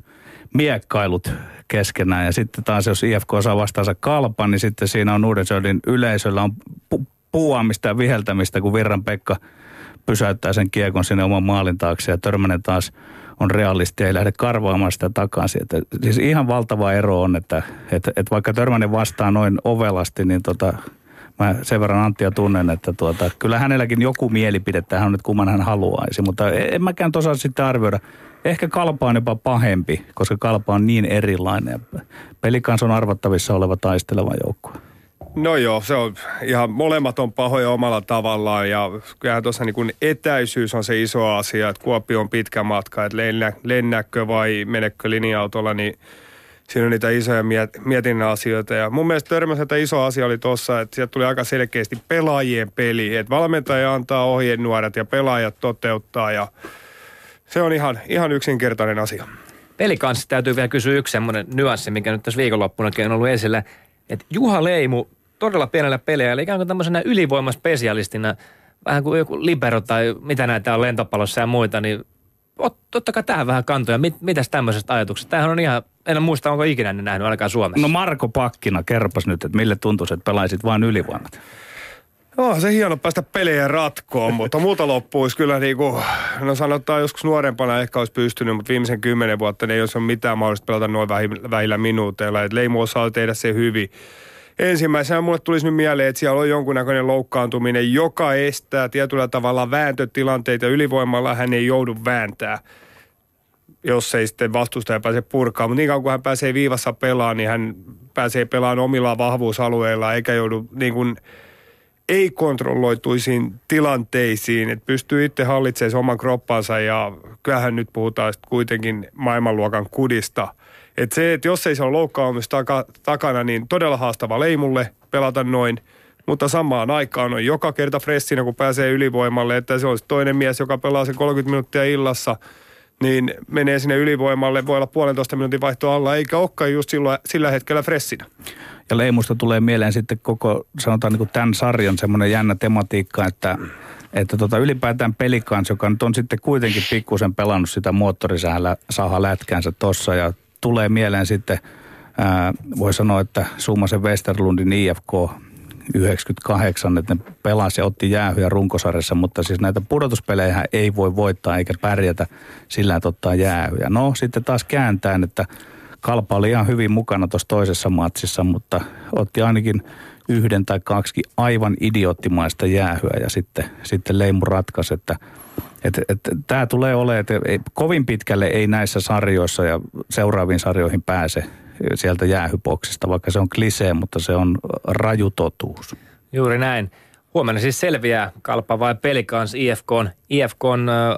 miekkailut keskenään. Ja sitten taas jos IFK saa vastaansa kalpan, niin sitten siinä on Uudensöldin yleisöllä on pu- puuaamista ja viheltämistä, kun Virran Pekka pysäyttää sen kiekon sinne oman maalin taakse ja Törmänen taas on realisti ja ei lähde karvaamaan sitä takaisin. Että, siis ihan valtava ero on, että, että, että vaikka Törmänen vastaa noin ovelasti, niin tota, mä sen verran Anttia tunnen, että tuota, kyllä hänelläkin joku mielipide tähän nyt kumman hän haluaisi, mutta en mäkään tosiaan sitten arvioida. Ehkä kalpa on jopa pahempi, koska kalpa on niin erilainen. Pelikans on arvattavissa oleva taisteleva joukkue. No joo, se on ihan molemmat on pahoja omalla tavallaan ja kyllähän tuossa niin etäisyys on se iso asia, että Kuopio on pitkä matka, että lennä, lennäkö vai menekö linja-autolla, niin siinä niitä isoja miet, mietinnän asioita. Ja mun mielestä Törmäseltä iso asia oli tuossa, että sieltä tuli aika selkeästi pelaajien peli, että valmentaja antaa ohjenuoret ja pelaajat toteuttaa ja se on ihan, ihan yksinkertainen asia. Pelikanssa täytyy vielä kysyä yksi semmoinen nyanssi, mikä nyt tässä viikonloppunakin on ollut esillä, että Juha Leimu todella pienellä peliä, eli ikään kuin tämmöisenä ylivoimaspesialistina, vähän kuin joku libero tai mitä näitä on lentopalossa ja muita, niin ottakaa tähän vähän kantoja. Mit, mitäs tämmöisestä ajatuksesta? Tämähän on ihan, en muista onko ikinä ne nähnyt ainakaan Suomessa. No Marko Pakkina, kerpas nyt, että mille tuntuisi, että pelaisit vain ylivoimat? Joo, se hieno päästä pelejä ratkoon, mutta muuta loppuisi kyllä niin kuin, no sanotaan joskus nuorempana ehkä olisi pystynyt, mutta viimeisen kymmenen vuotta niin ei olisi mitään mahdollista pelata noin vähillä minuuteilla. Et Leimu osaa tehdä se hyvin. Ensimmäisenä mulle tulisi nyt mieleen, että siellä on jonkunnäköinen loukkaantuminen, joka estää tietyllä tavalla vääntötilanteita. Ylivoimalla hän ei joudu vääntää, jos ei sitten vastustaja pääse purkaan. Mutta niin kauan kuin hän pääsee viivassa pelaamaan, niin hän pääsee pelaamaan omilla vahvuusalueilla, eikä joudu niin kuin ei-kontrolloituisiin tilanteisiin, että pystyy itse hallitsemaan oman kroppansa ja kyllähän nyt puhutaan kuitenkin maailmanluokan kudista – että se, että jos ei se ole loukkaamista taka, takana, niin todella haastava leimulle pelata noin. Mutta samaan aikaan on joka kerta fressinä, kun pääsee ylivoimalle, että se olisi toinen mies, joka pelaa se 30 minuuttia illassa, niin menee sinne ylivoimalle, voi olla puolentoista minuutin vaihto alla, eikä olekaan just silloin, sillä hetkellä fressinä. Ja leimusta tulee mieleen sitten koko, sanotaan niin kuin tämän sarjan semmoinen jännä tematiikka, että että tota, ylipäätään pelikans, joka nyt on sitten kuitenkin pikkusen pelannut sitä moottorisaha lätkäänsä tossa ja tulee mieleen sitten, ää, voi sanoa, että Summasen Westerlundin IFK 98, että ne pelasi ja otti jäähyä runkosarjassa, mutta siis näitä pudotuspelejä ei voi voittaa eikä pärjätä sillä, että ottaa jäähyä. No sitten taas kääntään, että Kalpa oli ihan hyvin mukana tuossa toisessa matsissa, mutta otti ainakin yhden tai kaksi aivan idioottimaista jäähyä ja sitten, sitten Leimu ratkaisi, että et, et, Tämä tulee olemaan, että ei, kovin pitkälle ei näissä sarjoissa ja seuraaviin sarjoihin pääse sieltä jäähypoksista, vaikka se on klisee, mutta se on raju totuus. Juuri näin. Huomenna siis selviää kalpa vai pelikans IFK IFK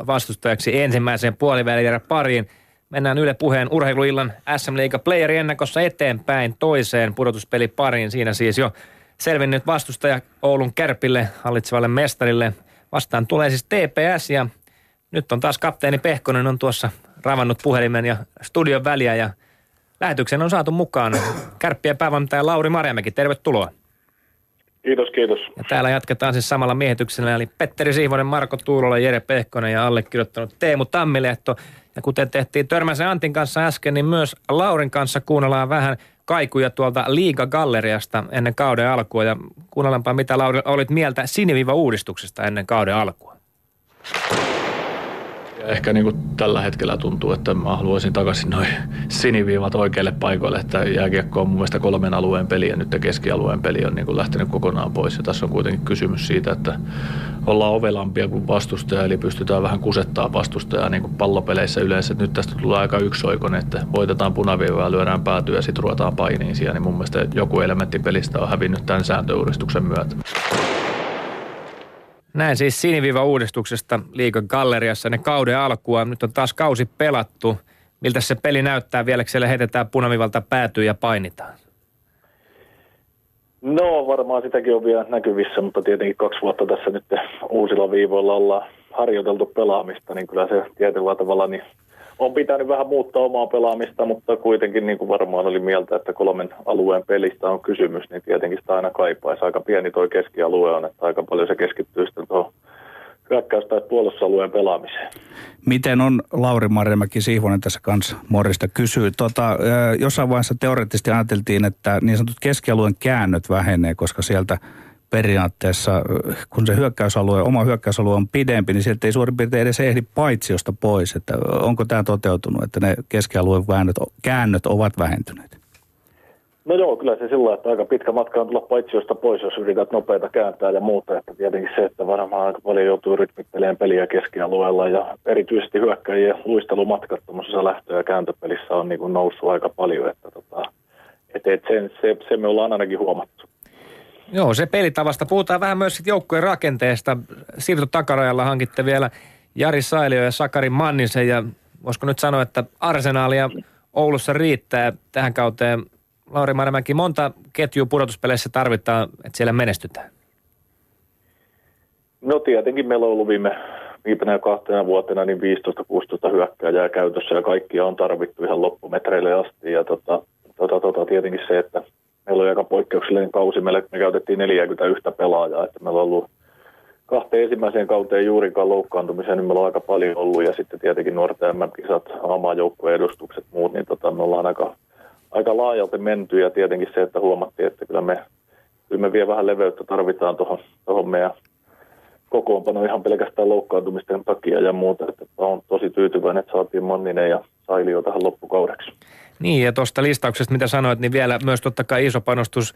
vastustajaksi ensimmäiseen puolivälierä pariin. Mennään Yle Puheen urheiluillan SM Liiga Playeri ennakossa eteenpäin toiseen pudotuspeli pariin. Siinä siis jo selvinnyt vastustaja Oulun Kärpille, hallitsevalle mestarille. Vastaan tulee siis TPS ja nyt on taas kapteeni Pehkonen on tuossa ravannut puhelimen ja studion väliä ja lähetyksen on saatu mukaan kärppien päävalmentaja Lauri Marjamäki. Tervetuloa. Kiitos, kiitos. Ja täällä jatketaan siis samalla miehityksellä, eli Petteri Siivonen, Marko Tuulola, Jere Pehkonen ja allekirjoittanut Teemu Tammilehto. Ja kuten tehtiin Törmäsen Antin kanssa äsken, niin myös Laurin kanssa kuunnellaan vähän kaikuja tuolta Liiga-galleriasta ennen kauden alkua. Ja kuunnellaanpa, mitä Lauri olit mieltä siniviva-uudistuksesta ennen kauden alkua. Ehkä niin kuin tällä hetkellä tuntuu, että mä haluaisin takaisin noin siniviivat oikeille paikoille, että jääkiekko on mun mielestä kolmen alueen peli ja nyt keskialueen peli on niin kuin lähtenyt kokonaan pois. Ja tässä on kuitenkin kysymys siitä, että ollaan ovelampia kuin vastustaja, eli pystytään vähän kusettaa vastustajaa niin kuin pallopeleissä yleensä. Nyt tästä tulee aika yksioikoinen, että voitetaan punaviivaa, lyödään päätyä ja sitten ruvetaan painiin siellä, niin mun mielestä joku elementti pelistä on hävinnyt tämän sääntöuudistuksen myötä. Näin siis siniviva-uudistuksesta liikan galleriassa ne kauden alkua. Nyt on taas kausi pelattu. Miltä se peli näyttää vielä, siellä heitetään punavivalta päätyy ja painitaan? No varmaan sitäkin on vielä näkyvissä, mutta tietenkin kaksi vuotta tässä nyt uusilla viivoilla ollaan harjoiteltu pelaamista, niin kyllä se tietyllä tavalla niin on pitänyt vähän muuttaa omaa pelaamista, mutta kuitenkin niin kuin varmaan oli mieltä, että kolmen alueen pelistä on kysymys, niin tietenkin sitä aina kaipaisi. Aika pieni tuo keskialue on, että aika paljon se keskittyy sitten tuohon hyökkäys- tai puolustusalueen pelaamiseen. Miten on Lauri Marjamäki Sihvonen tässä kanssa Morista kysyy. Tota, jossain vaiheessa teoreettisesti ajateltiin, että niin sanotut keskialueen käännöt vähenee, koska sieltä periaatteessa, kun se hyökkäysalue, oma hyökkäysalue on pidempi, niin sieltä ei suurin piirtein edes ehdi paitsiosta pois. Että onko tämä toteutunut, että ne keskialueen väännöt, käännöt ovat vähentyneet? No joo, kyllä se sillä että aika pitkä matka on tulla paitsiosta pois, jos yrität nopeita kääntää ja muuta. Että tietenkin se, että varmaan aika paljon joutuu rytmittelemään peliä keskialueella ja erityisesti hyökkäjien luistelumatkat tuommoisessa lähtö- ja kääntöpelissä on niin kuin noussut aika paljon. Että tota, et, et sen, se, se, me ollaan ainakin huomattu. Joo, se pelitavasta. Puhutaan vähän myös sitten joukkueen rakenteesta. Siirto takarajalla hankitte vielä Jari Sailio ja Sakari Mannisen ja voisiko nyt sanoa, että arsenaalia Oulussa riittää tähän kauteen Lauri Marjamäki, monta ketjua pudotuspeleissä tarvitaan, että siellä menestytään? No tietenkin meillä on ollut viime, viimeinen kahtena vuotena niin 15-16 hyökkääjää käytössä ja kaikkia on tarvittu ihan loppumetreille asti. Ja tota, tota, tota, tietenkin se, että meillä on aika poikkeuksellinen kausi. Meillä, me käytettiin 41 pelaajaa, että meillä on ollut kahteen ensimmäiseen kauteen juurikaan loukkaantumiseen, niin meillä on aika paljon ollut. Ja sitten tietenkin nuorten MM-kisat, joukkueen edustukset, muut, niin tota, me ollaan aika aika laajalti menty ja tietenkin se, että huomattiin, että kyllä me, kyllä me vielä vähän leveyttä tarvitaan tuohon, tuohon meidän kokoonpano ihan pelkästään loukkaantumisten takia ja muuta. Että on tosi tyytyväinen, että saatiin Manninen ja Sailio tähän loppukaudeksi. Niin ja tuosta listauksesta, mitä sanoit, niin vielä myös totta kai iso panostus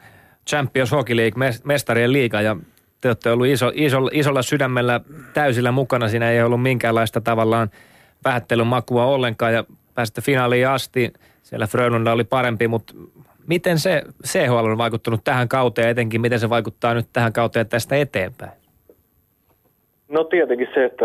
Champions Hockey League, mestarien liiga ja te olette ollut iso, iso, isolla sydämellä täysillä mukana. Siinä ei ollut minkäänlaista tavallaan vähättelyn makua ollenkaan ja pääsitte finaaliin asti. Siellä Frölunda oli parempi, mutta miten se CHL on vaikuttanut tähän kauteen etenkin, miten se vaikuttaa nyt tähän kauteen tästä eteenpäin? No tietenkin se, että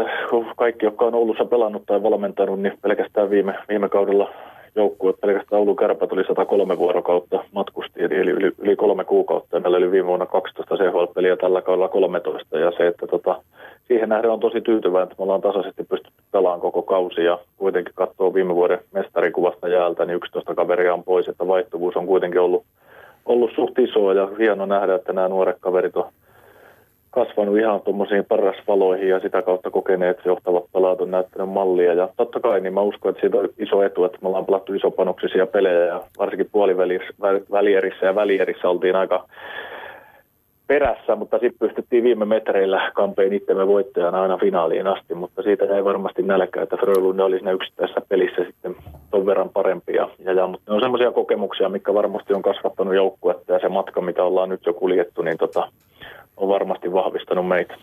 kaikki, jotka on Oulussa pelannut tai valmentanut, niin pelkästään viime, viime kaudella joukkue, pelkästään Oulun kärpät oli 103 vuorokautta matkusti, eli yli, yli kolme kuukautta. Meillä oli viime vuonna 12 CHL-peliä tällä kaudella 13. Ja se, että tota, siihen nähden on tosi tyytyväinen, että me ollaan tasaisesti pystytty pelaamaan koko kausi. Ja kuitenkin katsoo viime vuoden mestarikuvasta jäältä, niin 11 kaveria on pois, että vaihtuvuus on kuitenkin ollut, ollut suht iso. Ja hieno nähdä, että nämä nuoret kaverit on kasvanut ihan tuommoisiin parasvaloihin ja sitä kautta kokeneet johtavat pelaat on näyttänyt mallia. Ja totta kai niin mä uskon, että siitä on iso etu, että me ollaan pelattu isopanoksisia pelejä ja varsinkin puolivälierissä ja välierissä oltiin aika perässä, mutta sitten pystyttiin viime metreillä kampeen itsemme voittajana aina finaaliin asti, mutta siitä ei varmasti nälkää, että Frölunda oli siinä yksittäisessä pelissä sitten ton verran parempi. Ja, ja, mutta ne on semmoisia kokemuksia, mikä varmasti on kasvattanut joukkuetta ja se matka, mitä ollaan nyt jo kuljettu, niin tota, on varmasti vahvistanut meitä.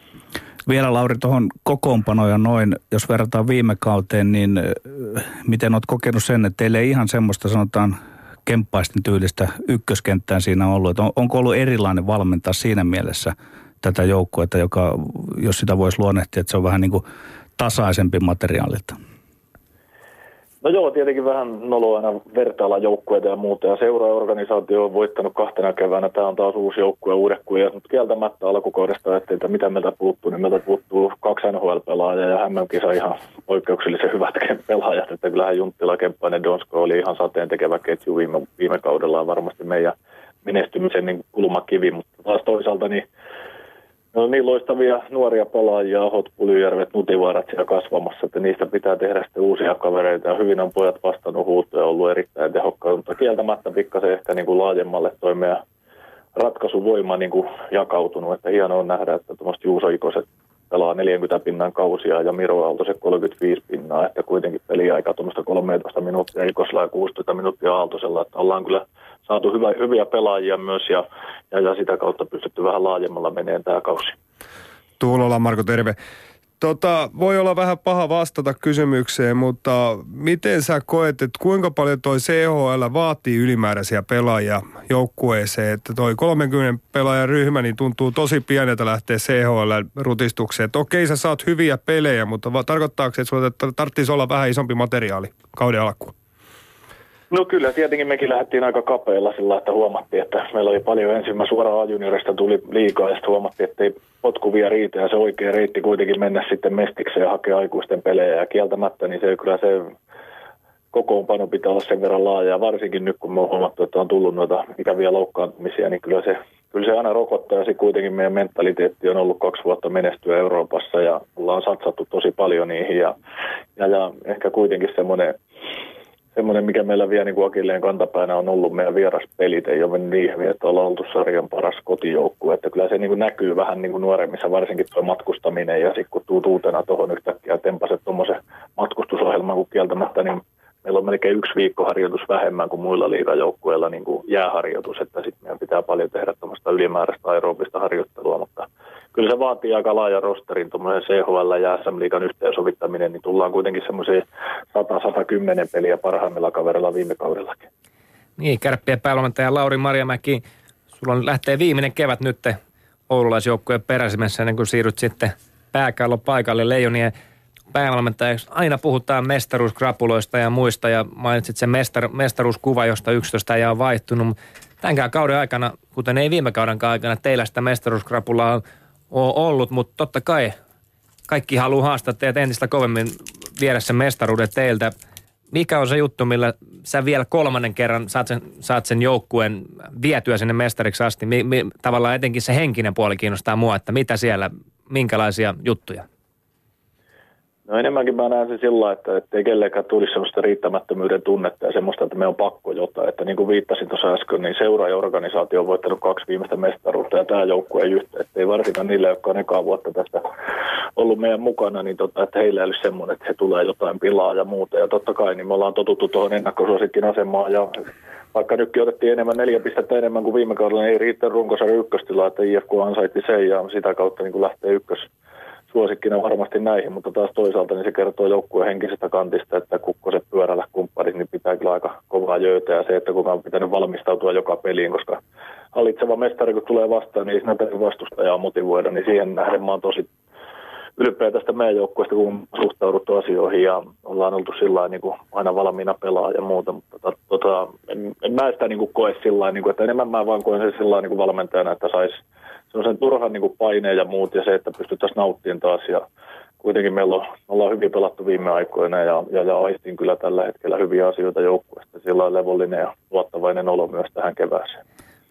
Vielä Lauri tuohon kokoonpanoja noin, jos verrataan viime kauteen, niin miten olet kokenut sen, että teille ei ihan semmoista sanotaan kemppaisten tyylistä ykköskenttään siinä ollut. On, onko ollut erilainen valmentaa siinä mielessä tätä joukkuetta, joka, jos sitä voisi luonnehtia, että se on vähän niin kuin tasaisempi materiaalilta? No joo, tietenkin vähän noloa aina vertailla joukkueita ja muuta. Ja seuraorganisaatio on voittanut kahtena keväänä. Tämä on taas uusi joukkue, uudet kujat. Mutta kieltämättä alkukaudesta että mitä meiltä puuttuu, niin meiltä puuttuu kaksi NHL-pelaajaa ja hämmönkisa ihan poikkeuksellisen hyvät pelaajat. Että kyllähän Junttila, Kemppainen, Donsko oli ihan sateen tekevä ketju viime, viime kaudella varmasti meidän menestymisen niin kulmakivi. Mutta taas toisaalta niin ne on niin loistavia nuoria pelaajia, Ahot, Pulyjärvet, Nutivaarat siellä kasvamassa, että niistä pitää tehdä sitten uusia kavereita. Ja hyvin on pojat vastannut huutoja ollut erittäin tehokkaita, mutta kieltämättä pikkasen ehkä niin kuin laajemmalle toi meidän ratkaisuvoima niin kuin jakautunut. Että hienoa on nähdä, että tuommoista Juuso Ikoset pelaa 40 pinnan kausia ja Miro Aalto se 35 pinnaa, että kuitenkin peliaika tuommoista 13 minuuttia Ikosella ja 16 minuuttia Aaltosella, että ollaan kyllä saatu hyvä, hyviä pelaajia myös ja, ja, ja, sitä kautta pystytty vähän laajemmalla meneen tämä kausi. Tuulola Marko, terve. Tota, voi olla vähän paha vastata kysymykseen, mutta miten sä koet, että kuinka paljon toi CHL vaatii ylimääräisiä pelaajia joukkueeseen? Että toi 30 pelaajan ryhmä niin tuntuu tosi pieneltä lähteä CHL-rutistukseen. Että okei, sä saat hyviä pelejä, mutta tarkoittaako se, että sulla tarvitsisi olla vähän isompi materiaali kauden alkuun? No kyllä, tietenkin mekin lähdettiin aika kapeilla sillä, että huomattiin, että meillä oli paljon ensimmäistä suoraan juniorista tuli liikaa ja sitten huomattiin, että ei potkuvia riitä. Ja se oikea reitti kuitenkin mennä sitten mestikseen ja hakea aikuisten pelejä. Ja kieltämättä, niin se kyllä se kokoonpano pitää olla sen verran laaja, varsinkin nyt kun me on huomattu, että on tullut noita ikäviä loukkaantumisia, niin kyllä se, kyllä se aina rokottaa. Ja kuitenkin meidän mentaliteetti on ollut kaksi vuotta menestyä Euroopassa ja ollaan satsattu tosi paljon niihin. Ja, ja, ja ehkä kuitenkin semmoinen semmoinen, mikä meillä vielä niin akilleen kantapäänä on ollut meidän vieraspelit, ei ole mennyt niin hyvin, että ollaan oltu sarjan paras kotijoukkue. Että kyllä se niin kuin näkyy vähän niin kuin nuoremmissa, varsinkin tuo matkustaminen. Ja sitten kun tuut uutena tuohon yhtäkkiä tempaset tuommoisen matkustusohjelman, kun kieltämättä, niin meillä on melkein yksi viikko harjoitus vähemmän kuin muilla liigajoukkueilla niin kuin jääharjoitus, että sitten meidän pitää paljon tehdä tuommoista ylimääräistä aerobista harjoittelua, kyllä se vaatii aika laaja rosterin tuommoisen CHL ja SM Liigan yhteensovittaminen, niin tullaan kuitenkin semmoiseen 100-110 peliä parhaimmilla kaverilla viime kaudellakin. Niin, kärppien päävalmentaja Lauri Marjamäki, sulla on lähtee viimeinen kevät nyt oululaisjoukkueen peräsimessä ennen kuin siirryt sitten pääkallo paikalle Leijonien päävalmentajaksi. Aina puhutaan mestaruuskrapuloista ja muista ja mainitsit sen mestar, mestaruuskuva, josta 11 ei ole vaihtunut. Tämänkään kauden aikana, kuten ei viime kauden aikana, teillä sitä mestaruuskrapulaa on ollut, mutta totta kai kaikki haluaa haastaa teidät entistä kovemmin viedä sen mestaruuden teiltä. Mikä on se juttu, millä sä vielä kolmannen kerran saat sen, saat sen joukkueen vietyä sinne mestariksi asti? Mi, mi, tavallaan etenkin se henkinen puoli kiinnostaa mua, että mitä siellä, minkälaisia juttuja? No enemmänkin mä näen se sillä, että ei kellekään tulisi sellaista riittämättömyyden tunnetta ja semmoista, että me on pakko jotain. Että niin kuin viittasin tuossa äsken, niin seuraajaorganisaatio on voittanut kaksi viimeistä mestaruutta ja tämä joukkue ei yhtä. Että ei varsinkaan niille, jotka on ekaa vuotta tästä ollut meidän mukana, niin tota, että heillä ei ole semmoinen, että he tulee jotain pilaa ja muuta. Ja totta kai niin me ollaan totuttu tuohon ennakkosuosikin asemaan ja vaikka nytkin otettiin enemmän neljä pistettä enemmän kuin viime kaudella, niin ei riitä runkosarjan ykköstila, että IFK ansaitti sen ja sitä kautta niin kuin lähtee ykkös, suosikkina varmasti näihin, mutta taas toisaalta niin se kertoo joukkueen henkisestä kantista, että kukkoset pyörällä kumpparit, niin pitää kyllä aika kovaa jöötä. Ja se, että kuka on pitänyt valmistautua joka peliin, koska hallitseva mestari kun tulee vastaan, niin siinä vastustajaa motivoida, niin siihen nähden mä oon tosi ylpeä tästä meidän joukkueesta, kun suhtauduttu asioihin ja ollaan oltu sillä niin kuin aina valmiina pelaa ja muuta, mutta tota, tota en, en mä sitä niin kuin koe sillä niin kuin, että enemmän mä vaan koen sen sillä niin kuin valmentajana, että saisi sen turhan niin kuin paineen ja muut ja se, että pystyttäisiin nauttimaan taas ja kuitenkin meillä on, me ollaan hyvin pelattu viime aikoina ja, ja, ja aistin kyllä tällä hetkellä hyviä asioita joukkueesta. Sillä on levollinen ja luottavainen olo myös tähän kevääseen.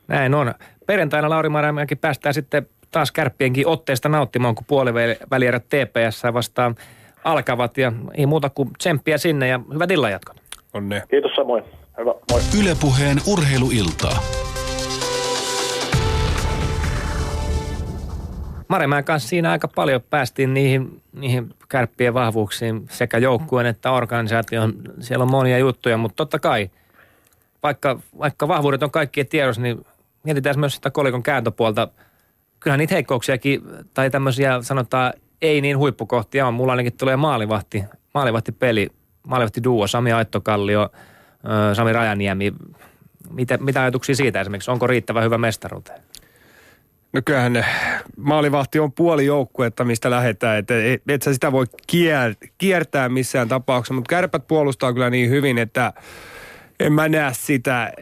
Näin on. Perjantaina Lauri Maramäki päästään sitten taas kärppienkin otteesta nauttimaan, kun puolivälierät TPS vastaan alkavat. Ja ei muuta kuin tsemppiä sinne ja hyvät illanjatkot. Onne. Kiitos samoin. Hyvä, moi. Ylepuheen urheiluiltaa. Maremäen kanssa siinä aika paljon päästiin niihin, niihin kärppien vahvuuksiin sekä joukkueen että organisaation. Siellä on monia juttuja, mutta totta kai, vaikka, vaikka vahvuudet on kaikkien tiedossa, niin mietitään myös sitä kolikon kääntöpuolta. Kyllähän niitä heikkouksiakin tai tämmöisiä sanotaan ei niin huippukohtia on. Mulla ainakin tulee maalivahti, peli, maalivahti duo, Sami Aittokallio, Sami Rajaniemi. Mitä, mitä ajatuksia siitä esimerkiksi? Onko riittävä hyvä mestaruuteen? No kyllähän maalivahti on puoli joukkuetta, mistä lähdetään. Että et, et sä sitä voi kier, kiertää missään tapauksessa, mutta kärpät puolustaa kyllä niin hyvin, että en mä näe sitä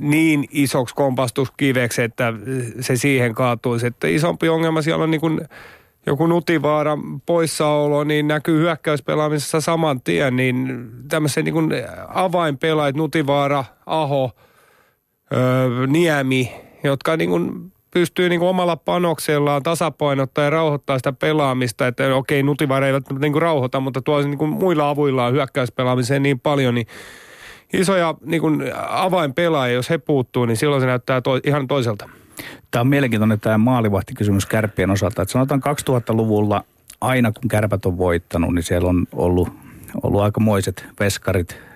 niin isoksi kompastuskiveksi, että se siihen kaatuisi. Että isompi ongelma siellä on niin kuin joku Nutivaara poissaolo, niin näkyy hyökkäyspelaamisessa saman tien, niin tämmöisen niin avainpelaajat, Nutivaara, Aho, öö, Niemi, jotka niin kuin pystyy niin kuin omalla panoksellaan tasapainottaa ja rauhoittaa sitä pelaamista, että okei, Nutivar ei niin kuin rauhoita, mutta tuo niin kuin muilla avuillaan hyökkäyspelaamiseen niin paljon, niin isoja niin kuin avainpelaajia, jos he puuttuu, niin silloin se näyttää to, ihan toiselta. Tämä on mielenkiintoinen tämä maalivahtikysymys kärppien osalta. Että sanotaan 2000-luvulla aina kun kärpät on voittanut, niin siellä on ollut, ollut aikamoiset veskarit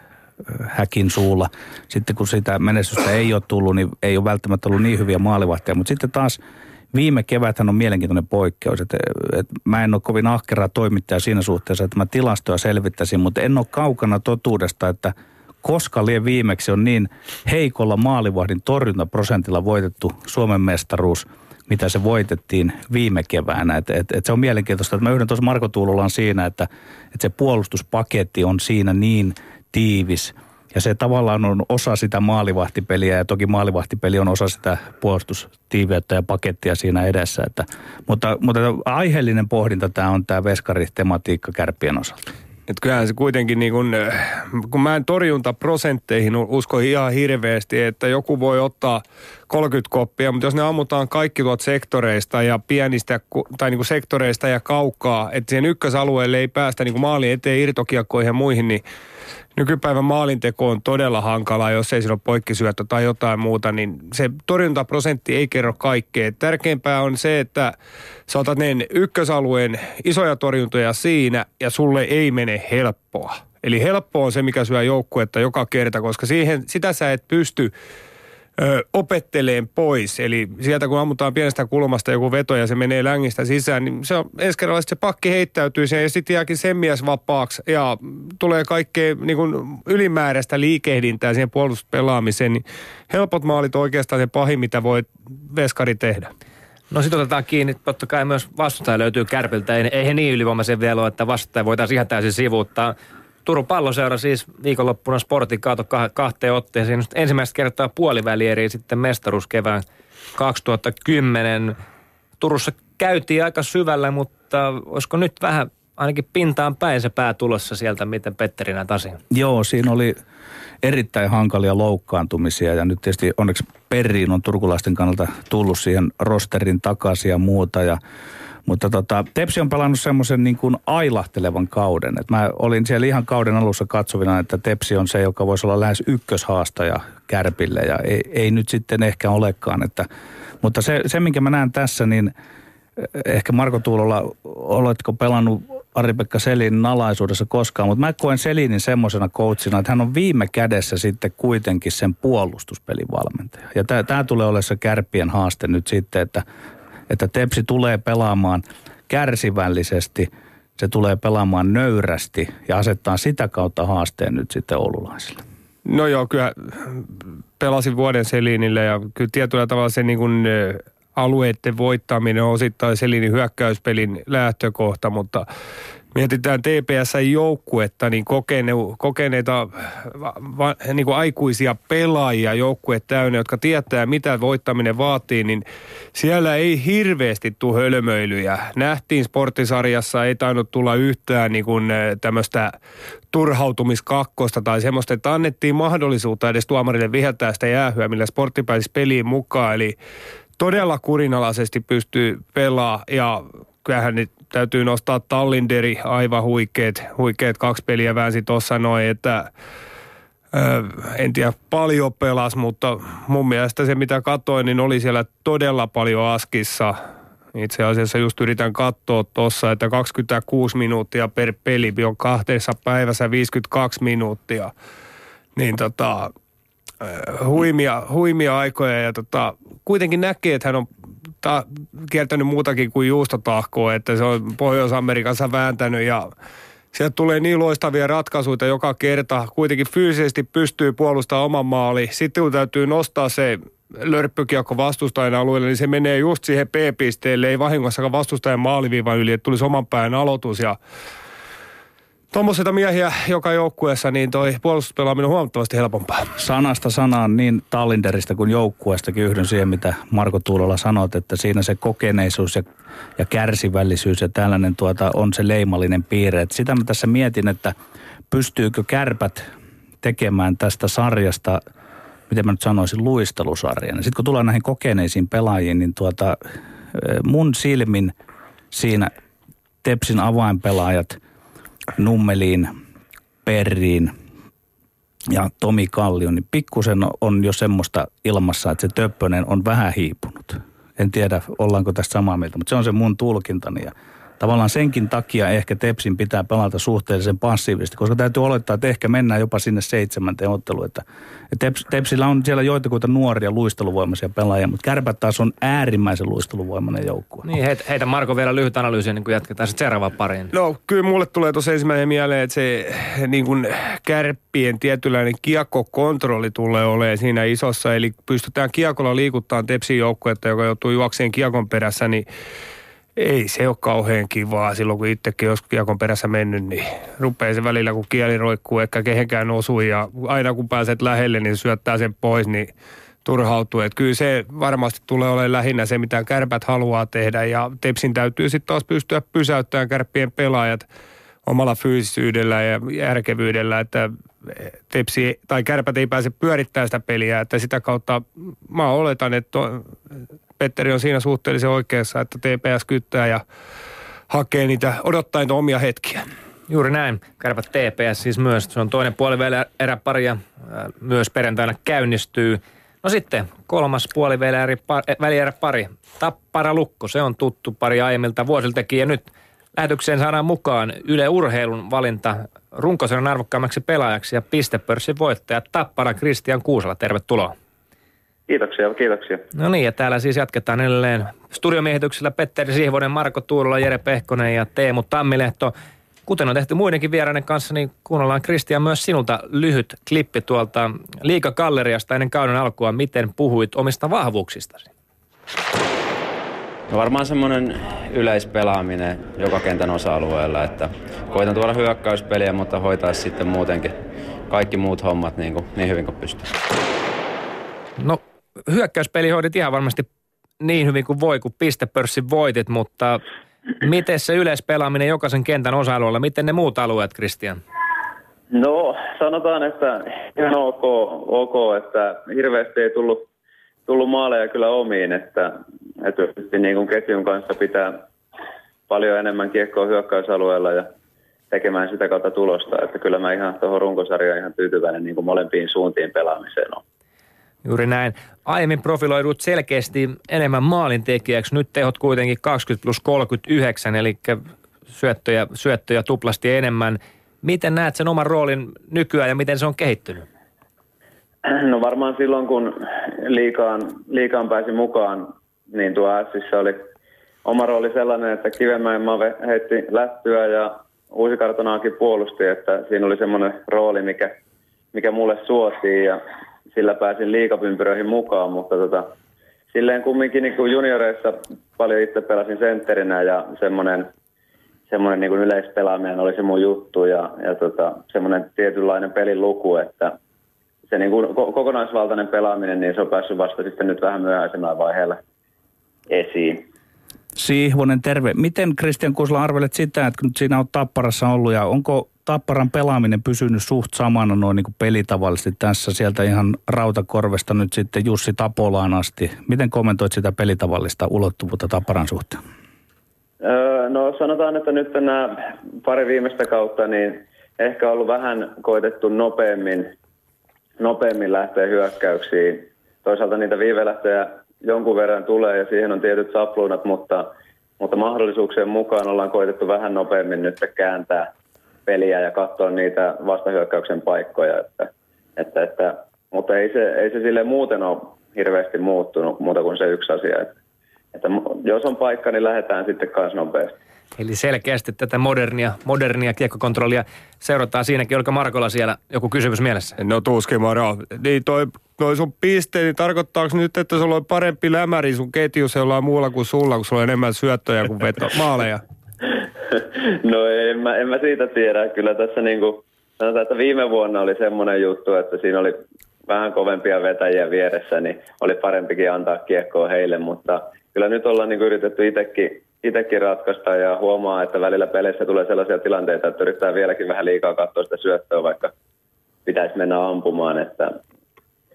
häkin suulla. Sitten kun sitä menestystä ei ole tullut, niin ei ole välttämättä ollut niin hyviä maalivahtia. Mutta sitten taas viime keväthän on mielenkiintoinen poikkeus. Että, että mä en ole kovin ahkera toimittaja siinä suhteessa, että mä tilastoja selvittäisin, mutta en ole kaukana totuudesta, että koska liian viimeksi on niin heikolla maalivahdin torjuntaprosentilla voitettu Suomen mestaruus, mitä se voitettiin viime keväänä. Et, et, et se on mielenkiintoista, että mä yhden tuossa Marko Tuulolan siinä, että, että se puolustuspaketti on siinä niin – tiivis. Ja se tavallaan on osa sitä maalivahtipeliä ja toki maalivahtipeli on osa sitä puolustustiiveyttä ja pakettia siinä edessä. Että, mutta, mutta aiheellinen pohdinta tämä on tämä veskari-tematiikka kärppien osalta. Että kyllähän se kuitenkin niin kun, kun mä en torjuntaprosentteihin usko ihan hirveästi, että joku voi ottaa 30 koppia, mutta jos ne ammutaan kaikki tuot sektoreista ja pienistä, tai niin kuin sektoreista ja kaukaa, että siihen ykkösalueelle ei päästä niin kuin eteen irtokiekkoihin ja muihin, niin nykypäivän maalinteko on todella hankalaa, jos ei siinä ole poikkisyöttö tai jotain muuta, niin se torjuntaprosentti ei kerro kaikkea. Tärkeämpää on se, että sä otat ne ykkösalueen isoja torjuntoja siinä ja sulle ei mene helppoa. Eli helppo on se, mikä syö joukkuetta joka kerta, koska siihen, sitä sä et pysty ö, opetteleen pois. Eli sieltä kun ammutaan pienestä kulmasta joku veto ja se menee längistä sisään, niin se on ensi kerralla se pakki heittäytyy siihen ja sitten jääkin sen mies vapaaksi ja tulee kaikkea niin kuin ylimääräistä liikehdintää siihen puolustuspelaamiseen. Niin helpot maalit oikeastaan se pahin, mitä voi veskari tehdä. No sitten otetaan kiinni, totta kai myös vastustaja löytyy kärpiltä. Ei, ei he niin ylivoimaisen vielä ole, että vastustaja voitaisiin ihan täysin sivuuttaa. Turun palloseura siis viikonloppuna sportin kaato kahteen otteeseen. Ensimmäistä kertaa puolivälieriä sitten mestaruus kevään 2010. Turussa käytiin aika syvällä, mutta olisiko nyt vähän ainakin pintaan päin se pää tulossa sieltä, miten Petteri näet asian? Joo, siinä oli erittäin hankalia loukkaantumisia ja nyt tietysti onneksi Perriin on turkulaisten kannalta tullut siihen rosterin takaisin ja muuta ja mutta tota, Tepsi on pelannut semmoisen niin kuin ailahtelevan kauden. Et mä olin siellä ihan kauden alussa katsovina, että Tepsi on se, joka voisi olla lähes ykköshaastaja Kärpille ja ei, ei nyt sitten ehkä olekaan. Että, mutta se, se, minkä mä näen tässä, niin eh, ehkä Marko Tuulolla, oletko pelannut Ari-Pekka Selin nalaisuudessa koskaan, mutta mä koen Selinin semmoisena coachina, että hän on viime kädessä sitten kuitenkin sen puolustuspelin valmentaja. Ja tämä tulee olemaan se kärppien haaste nyt sitten, että että Tepsi tulee pelaamaan kärsivällisesti, se tulee pelaamaan nöyrästi ja asettaa sitä kautta haasteen nyt sitten oululaisille. No joo, kyllä pelasin vuoden Selinille ja kyllä tietyllä tavalla se niin kuin alueiden voittaminen on osittain Selinin hyökkäyspelin lähtökohta, mutta mietitään TPS-joukkuetta, niin kokene, kokeneita va, niin kuin aikuisia pelaajia joukkue täynnä, jotka tietää, mitä voittaminen vaatii, niin siellä ei hirveästi tule hölmöilyjä. Nähtiin sporttisarjassa, ei tainnut tulla yhtään niin kuin tämmöistä turhautumiskakkosta tai semmoista, että annettiin mahdollisuutta edes tuomarille viheltää sitä jäähyä, millä sportti pääsi peliin mukaan. Eli todella kurinalaisesti pystyy pelaa ja kyllähän nyt täytyy nostaa Tallinderi aivan huikeet, huikeet kaksi peliä väänsi tuossa noin, että en tiedä paljon pelas, mutta mun mielestä se mitä katsoin, niin oli siellä todella paljon askissa. Itse asiassa just yritän katsoa tuossa, että 26 minuuttia per peli on kahteessa päivässä 52 minuuttia. Niin tota, huimia, huimia aikoja ja tota, kuitenkin näkee, että hän on ta- kiertänyt muutakin kuin juustotahkoa, että se on Pohjois-Amerikassa vääntänyt ja sieltä tulee niin loistavia ratkaisuja joka kerta. Kuitenkin fyysisesti pystyy puolustamaan oman maali. Sitten kun täytyy nostaa se lörppykiekko vastustajan alueelle, niin se menee just siihen P-pisteelle, ei vahingossakaan vastustajan maaliviivan yli, että tulisi oman pään aloitus ja tuommoisita miehiä joka joukkueessa, niin toi puolustuspelaaminen on huomattavasti helpompaa. Sanasta sanaan niin Tallinderista kuin joukkueestakin yhdyn siihen, mitä Marko Tuulola sanot, että siinä se kokeneisuus ja, ja kärsivällisyys ja tällainen tuota, on se leimallinen piirre. Et sitä mä tässä mietin, että pystyykö kärpät tekemään tästä sarjasta, miten mä nyt sanoisin, luistelusarjan. Sitten kun tullaan näihin kokeneisiin pelaajiin, niin tuota, mun silmin siinä Tepsin avainpelaajat – Nummeliin, Perriin ja Tomi Kallion, niin pikkusen on jo semmoista ilmassa, että se Töppönen on vähän hiipunut. En tiedä, ollaanko tästä samaa mieltä, mutta se on se mun tulkintani. Ja tavallaan senkin takia ehkä Tepsin pitää pelata suhteellisen passiivisesti, koska täytyy olettaa, että ehkä mennään jopa sinne seitsemänteen otteluun. Että, Teps, Tepsillä on siellä joitakuita nuoria luisteluvoimaisia pelaajia, mutta Kärpät taas on äärimmäisen luisteluvoimainen joukkue. Niin, heitä, heitä Marko vielä lyhyt analyysi niin kuin jatketaan sitten seuraavaan pariin. No kyllä mulle tulee tuossa ensimmäinen mieleen, että se niin kuin kärppien tietynlainen kiekkokontrolli tulee olemaan siinä isossa, eli pystytään kiekolla liikuttaa Tepsin joukkuetta, joka joutuu juokseen kiekon perässä, niin ei se ole kauhean kivaa. Silloin, kun itsekin joskus kiekon perässä mennyt, niin rupeaa se välillä, kun kieli roikkuu, ehkä kehenkään osuu ja aina kun pääset lähelle, niin syöttää sen pois, niin turhautuu. Että kyllä se varmasti tulee olemaan lähinnä se, mitä kärpät haluaa tehdä. Ja Tepsin täytyy sitten taas pystyä pysäyttämään kärppien pelaajat omalla fyysisyydellä ja järkevyydellä, että tepsi tai kärpät ei pääse pyörittämään sitä peliä, että sitä kautta mä oletan, että Petteri on siinä suhteellisen oikeassa, että TPS kyttää ja hakee niitä odottaen omia hetkiä. Juuri näin. Kärpät TPS siis myös. Se on toinen puolivälierä eräpari ja myös perjantaina käynnistyy. No sitten kolmas puolivälierä pari. Tappara Lukko, se on tuttu pari aiemmilta vuosiltakin ja nyt lähetykseen saadaan mukaan Yle Urheilun valinta runkosarjan arvokkaammaksi pelaajaksi ja pistepörssin voittaja Tappara Kristian Kuusala. Tervetuloa. Kiitoksia, kiitoksia. No niin, ja täällä siis jatketaan edelleen studiomiehityksellä Petteri Sihvonen, Marko Tuulola, Jere Pehkonen ja Teemu Tammilehto. Kuten on tehty muidenkin vieraiden kanssa, niin kuunnellaan Kristian myös sinulta lyhyt klippi tuolta liikakalleriasta ennen kauden alkua. Miten puhuit omista vahvuuksistasi? No varmaan semmoinen yleispelaaminen joka kentän osa-alueella, että koitan tuoda hyökkäyspeliä, mutta hoitaa sitten muutenkin kaikki muut hommat niin, kuin, niin hyvin kuin pystyy. No hyökkäyspeli hoidit ihan varmasti niin hyvin kuin voi, kun pistepörssin voitit, mutta miten se yleispelaaminen jokaisen kentän osa-alueella, miten ne muut alueet, Kristian? No sanotaan, että ihan ok, ok että hirveästi ei tullut, tullut maaleja kyllä omiin, että, että niin kuin ketjun kanssa pitää paljon enemmän kiekkoa hyökkäysalueella ja tekemään sitä kautta tulosta, että kyllä mä ihan tuohon runkosarjaan ihan tyytyväinen niin kuin molempiin suuntiin pelaamiseen on. Juuri näin. Aiemmin profiloidut selkeästi enemmän maalintekijäksi. Nyt tehot kuitenkin 20 plus 39, eli syöttöjä, syöttöjä tuplasti enemmän. Miten näet sen oman roolin nykyään ja miten se on kehittynyt? No varmaan silloin, kun liikaan, liikaan pääsi mukaan, niin tuo Sissä oli oma rooli sellainen, että Kivemäen Mave heitti lähtyä ja Uusi Kartonaakin puolusti, että siinä oli semmoinen rooli, mikä, mikä mulle suotii ja sillä pääsin liikapympyröihin mukaan, mutta tota, silleen kumminkin niin kuin junioreissa paljon itse pelasin sentterinä ja semmoinen, semmoinen niin yleispelaaminen oli se mun juttu ja, ja tota, semmoinen tietynlainen pelin luku, että se niin kuin kokonaisvaltainen pelaaminen, niin se on päässyt vasta sitten nyt vähän myöhäisemmällä vaiheella esiin. Siihvonen, terve. Miten Kristian Kusla arvelet sitä, että kun siinä on Tapparassa ollut ja onko Tapparan pelaaminen pysynyt suht samana noin niin kuin pelitavallisesti tässä sieltä ihan rautakorvesta nyt sitten Jussi Tapolaan asti. Miten kommentoit sitä pelitavallista ulottuvuutta Tapparan suhteen? Öö, no sanotaan, että nyt nämä pari viimeistä kautta niin ehkä ollut vähän koitettu nopeammin, nopeammin lähteä hyökkäyksiin. Toisaalta niitä viivelähtöjä jonkun verran tulee ja siihen on tietyt sapluunat, mutta, mutta mahdollisuuksien mukaan ollaan koitettu vähän nopeammin nyt kääntää peliä ja katsoa niitä vastahyökkäyksen paikkoja. Että, että, että, mutta ei se, ei se sille muuten ole hirveästi muuttunut muuta kuin se yksi asia. Että, että jos on paikka, niin lähdetään sitten kanssa nopeasti. Eli selkeästi tätä modernia, modernia kiekkokontrollia seurataan siinäkin. Oliko Markolla siellä joku kysymys mielessä? No tuskin Maro. Niin toi, toi sun piste, niin tarkoittaako nyt, että sulla on parempi lämäri sun ketjussa jollain muulla kuin sulla, kun sulla on enemmän syöttöjä kuin veto, maaleja? no en mä, en mä siitä tiedä. Kyllä tässä niin kuin, sanotaan, että viime vuonna oli semmoinen juttu, että siinä oli vähän kovempia vetäjiä vieressä, niin oli parempikin antaa kiekkoa heille, mutta kyllä nyt ollaan niin yritetty itsekin itsekin ratkaista ja huomaa, että välillä peleissä tulee sellaisia tilanteita, että yrittää vieläkin vähän liikaa katsoa sitä syöttöä, vaikka pitäisi mennä ampumaan. Että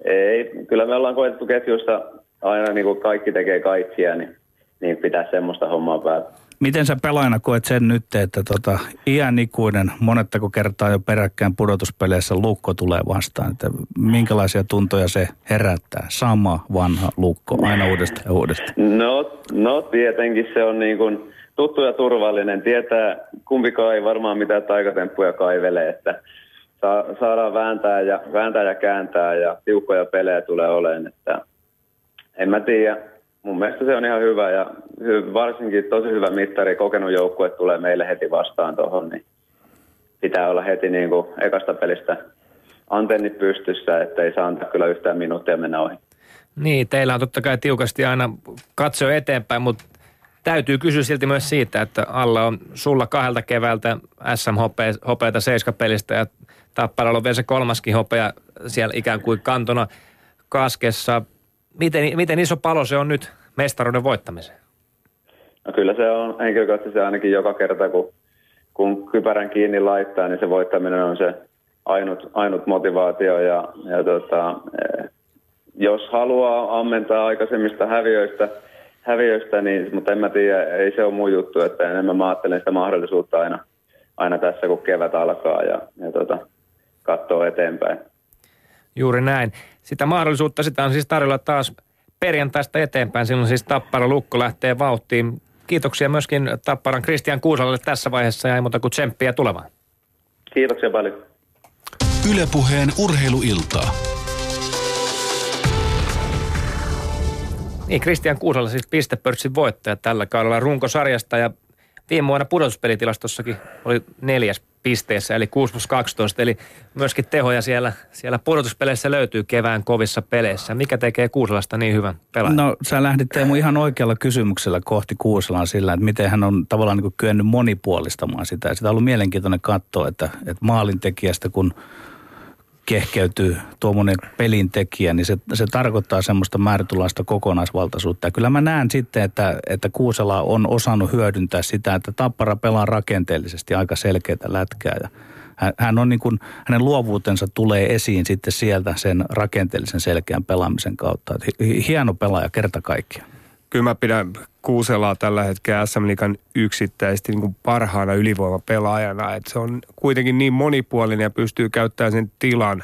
ei, kyllä me ollaan koetettu ketjussa aina niin kuin kaikki tekee kaikkia, niin, niin pitää semmoista hommaa päätä. Miten sä pelaajana koet sen nyt, että tota, iän ikuinen, monettako kertaa jo peräkkäin pudotuspeleissä lukko tulee vastaan? Että minkälaisia tuntoja se herättää? Sama vanha lukko aina uudestaan ja uudestaan. No, no tietenkin se on niin kuin tuttu ja turvallinen. Tietää, kumpikaan ei varmaan mitään taikatemppuja kaivele, että saadaan vääntää ja, vääntää ja kääntää ja tiukkoja pelejä tulee olemaan. Että en mä tiedä, mun mielestä se on ihan hyvä ja varsinkin tosi hyvä mittari. Kokenut joukkue tulee meille heti vastaan tuohon, niin pitää olla heti niin kuin ekasta pelistä antennit pystyssä, ettei saa antaa kyllä yhtään minuuttia mennä ohi. Niin, teillä on totta kai tiukasti aina katso eteenpäin, mutta täytyy kysyä silti myös siitä, että alla on sulla kahdelta keväältä SM-hopeita seiskapelistä ja Tapparalla on vielä se kolmaskin hopea siellä ikään kuin kantona kaskessa miten, miten iso palo se on nyt mestaruuden voittamiseen? No kyllä se on henkilökohtaisesti ainakin joka kerta, kun, kun kypärän kiinni laittaa, niin se voittaminen on se ainut, ainut motivaatio. Ja, ja tota, eh, jos haluaa ammentaa aikaisemmista häviöistä, häviöistä niin, mutta en mä tiedä, ei se ole mun juttu, että enemmän mä ajattelen sitä mahdollisuutta aina, aina tässä, kun kevät alkaa ja, ja tota, katsoo eteenpäin. Juuri näin. Sitä mahdollisuutta sitä on siis tarjolla taas perjantaista eteenpäin. Silloin siis Tappara Lukko lähtee vauhtiin. Kiitoksia myöskin Tapparan Kristian Kuusalalle tässä vaiheessa ja ei muuta kuin tsemppiä tulevaan. Kiitoksia paljon. Ylepuheen urheiluiltaa. Niin, Kristian Kuusala siis pistepörssin voittaja tällä kaudella runkosarjasta ja viime vuonna pudotuspelitilastossakin oli neljäs pisteessä, eli 6 plus 12, eli myöskin tehoja siellä, siellä pudotuspeleissä löytyy kevään kovissa peleissä. Mikä tekee Kuusalasta niin hyvän pelaajan? No sä lähdit Teemu ihan oikealla kysymyksellä kohti Kuusalan sillä, että miten hän on tavallaan niin kyennyt monipuolistamaan sitä. Sitä on ollut mielenkiintoinen katsoa, että, että maalintekijästä kun kehkeytyy tuommoinen pelintekijä, niin se, se tarkoittaa semmoista määrätynlaista kokonaisvaltaisuutta. Ja kyllä mä näen sitten, että, että Kuusela on osannut hyödyntää sitä, että Tappara pelaa rakenteellisesti aika selkeitä lätkää. Ja hän on niin kuin, hänen luovuutensa tulee esiin sitten sieltä sen rakenteellisen selkeän pelaamisen kautta. Hieno pelaaja kerta kaikkiaan kyllä mä pidän Kuuselaa tällä hetkellä SM Liikan yksittäisesti niin kuin parhaana ylivoimapelaajana. Että se on kuitenkin niin monipuolinen ja pystyy käyttämään sen tilan.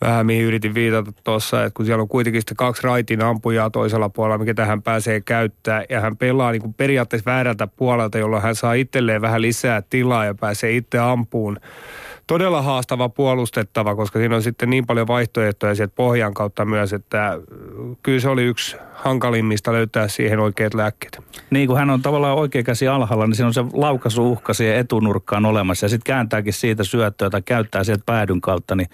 Vähän mihin yritin viitata tuossa, että kun siellä on kuitenkin sitä kaksi raitin ampujaa toisella puolella, mikä tähän pääsee käyttää. Ja hän pelaa niin kuin periaatteessa väärältä puolelta, jolloin hän saa itselleen vähän lisää tilaa ja pääsee itse ampuun todella haastava puolustettava, koska siinä on sitten niin paljon vaihtoehtoja sieltä pohjan kautta myös, että kyllä se oli yksi hankalimmista löytää siihen oikeat lääkkeet. Niin, kun hän on tavallaan oikea käsi alhaalla, niin siinä on se laukaisuuhka siihen etunurkkaan olemassa ja sitten kääntääkin siitä syöttöä tai käyttää sieltä päädyn kautta. Niin,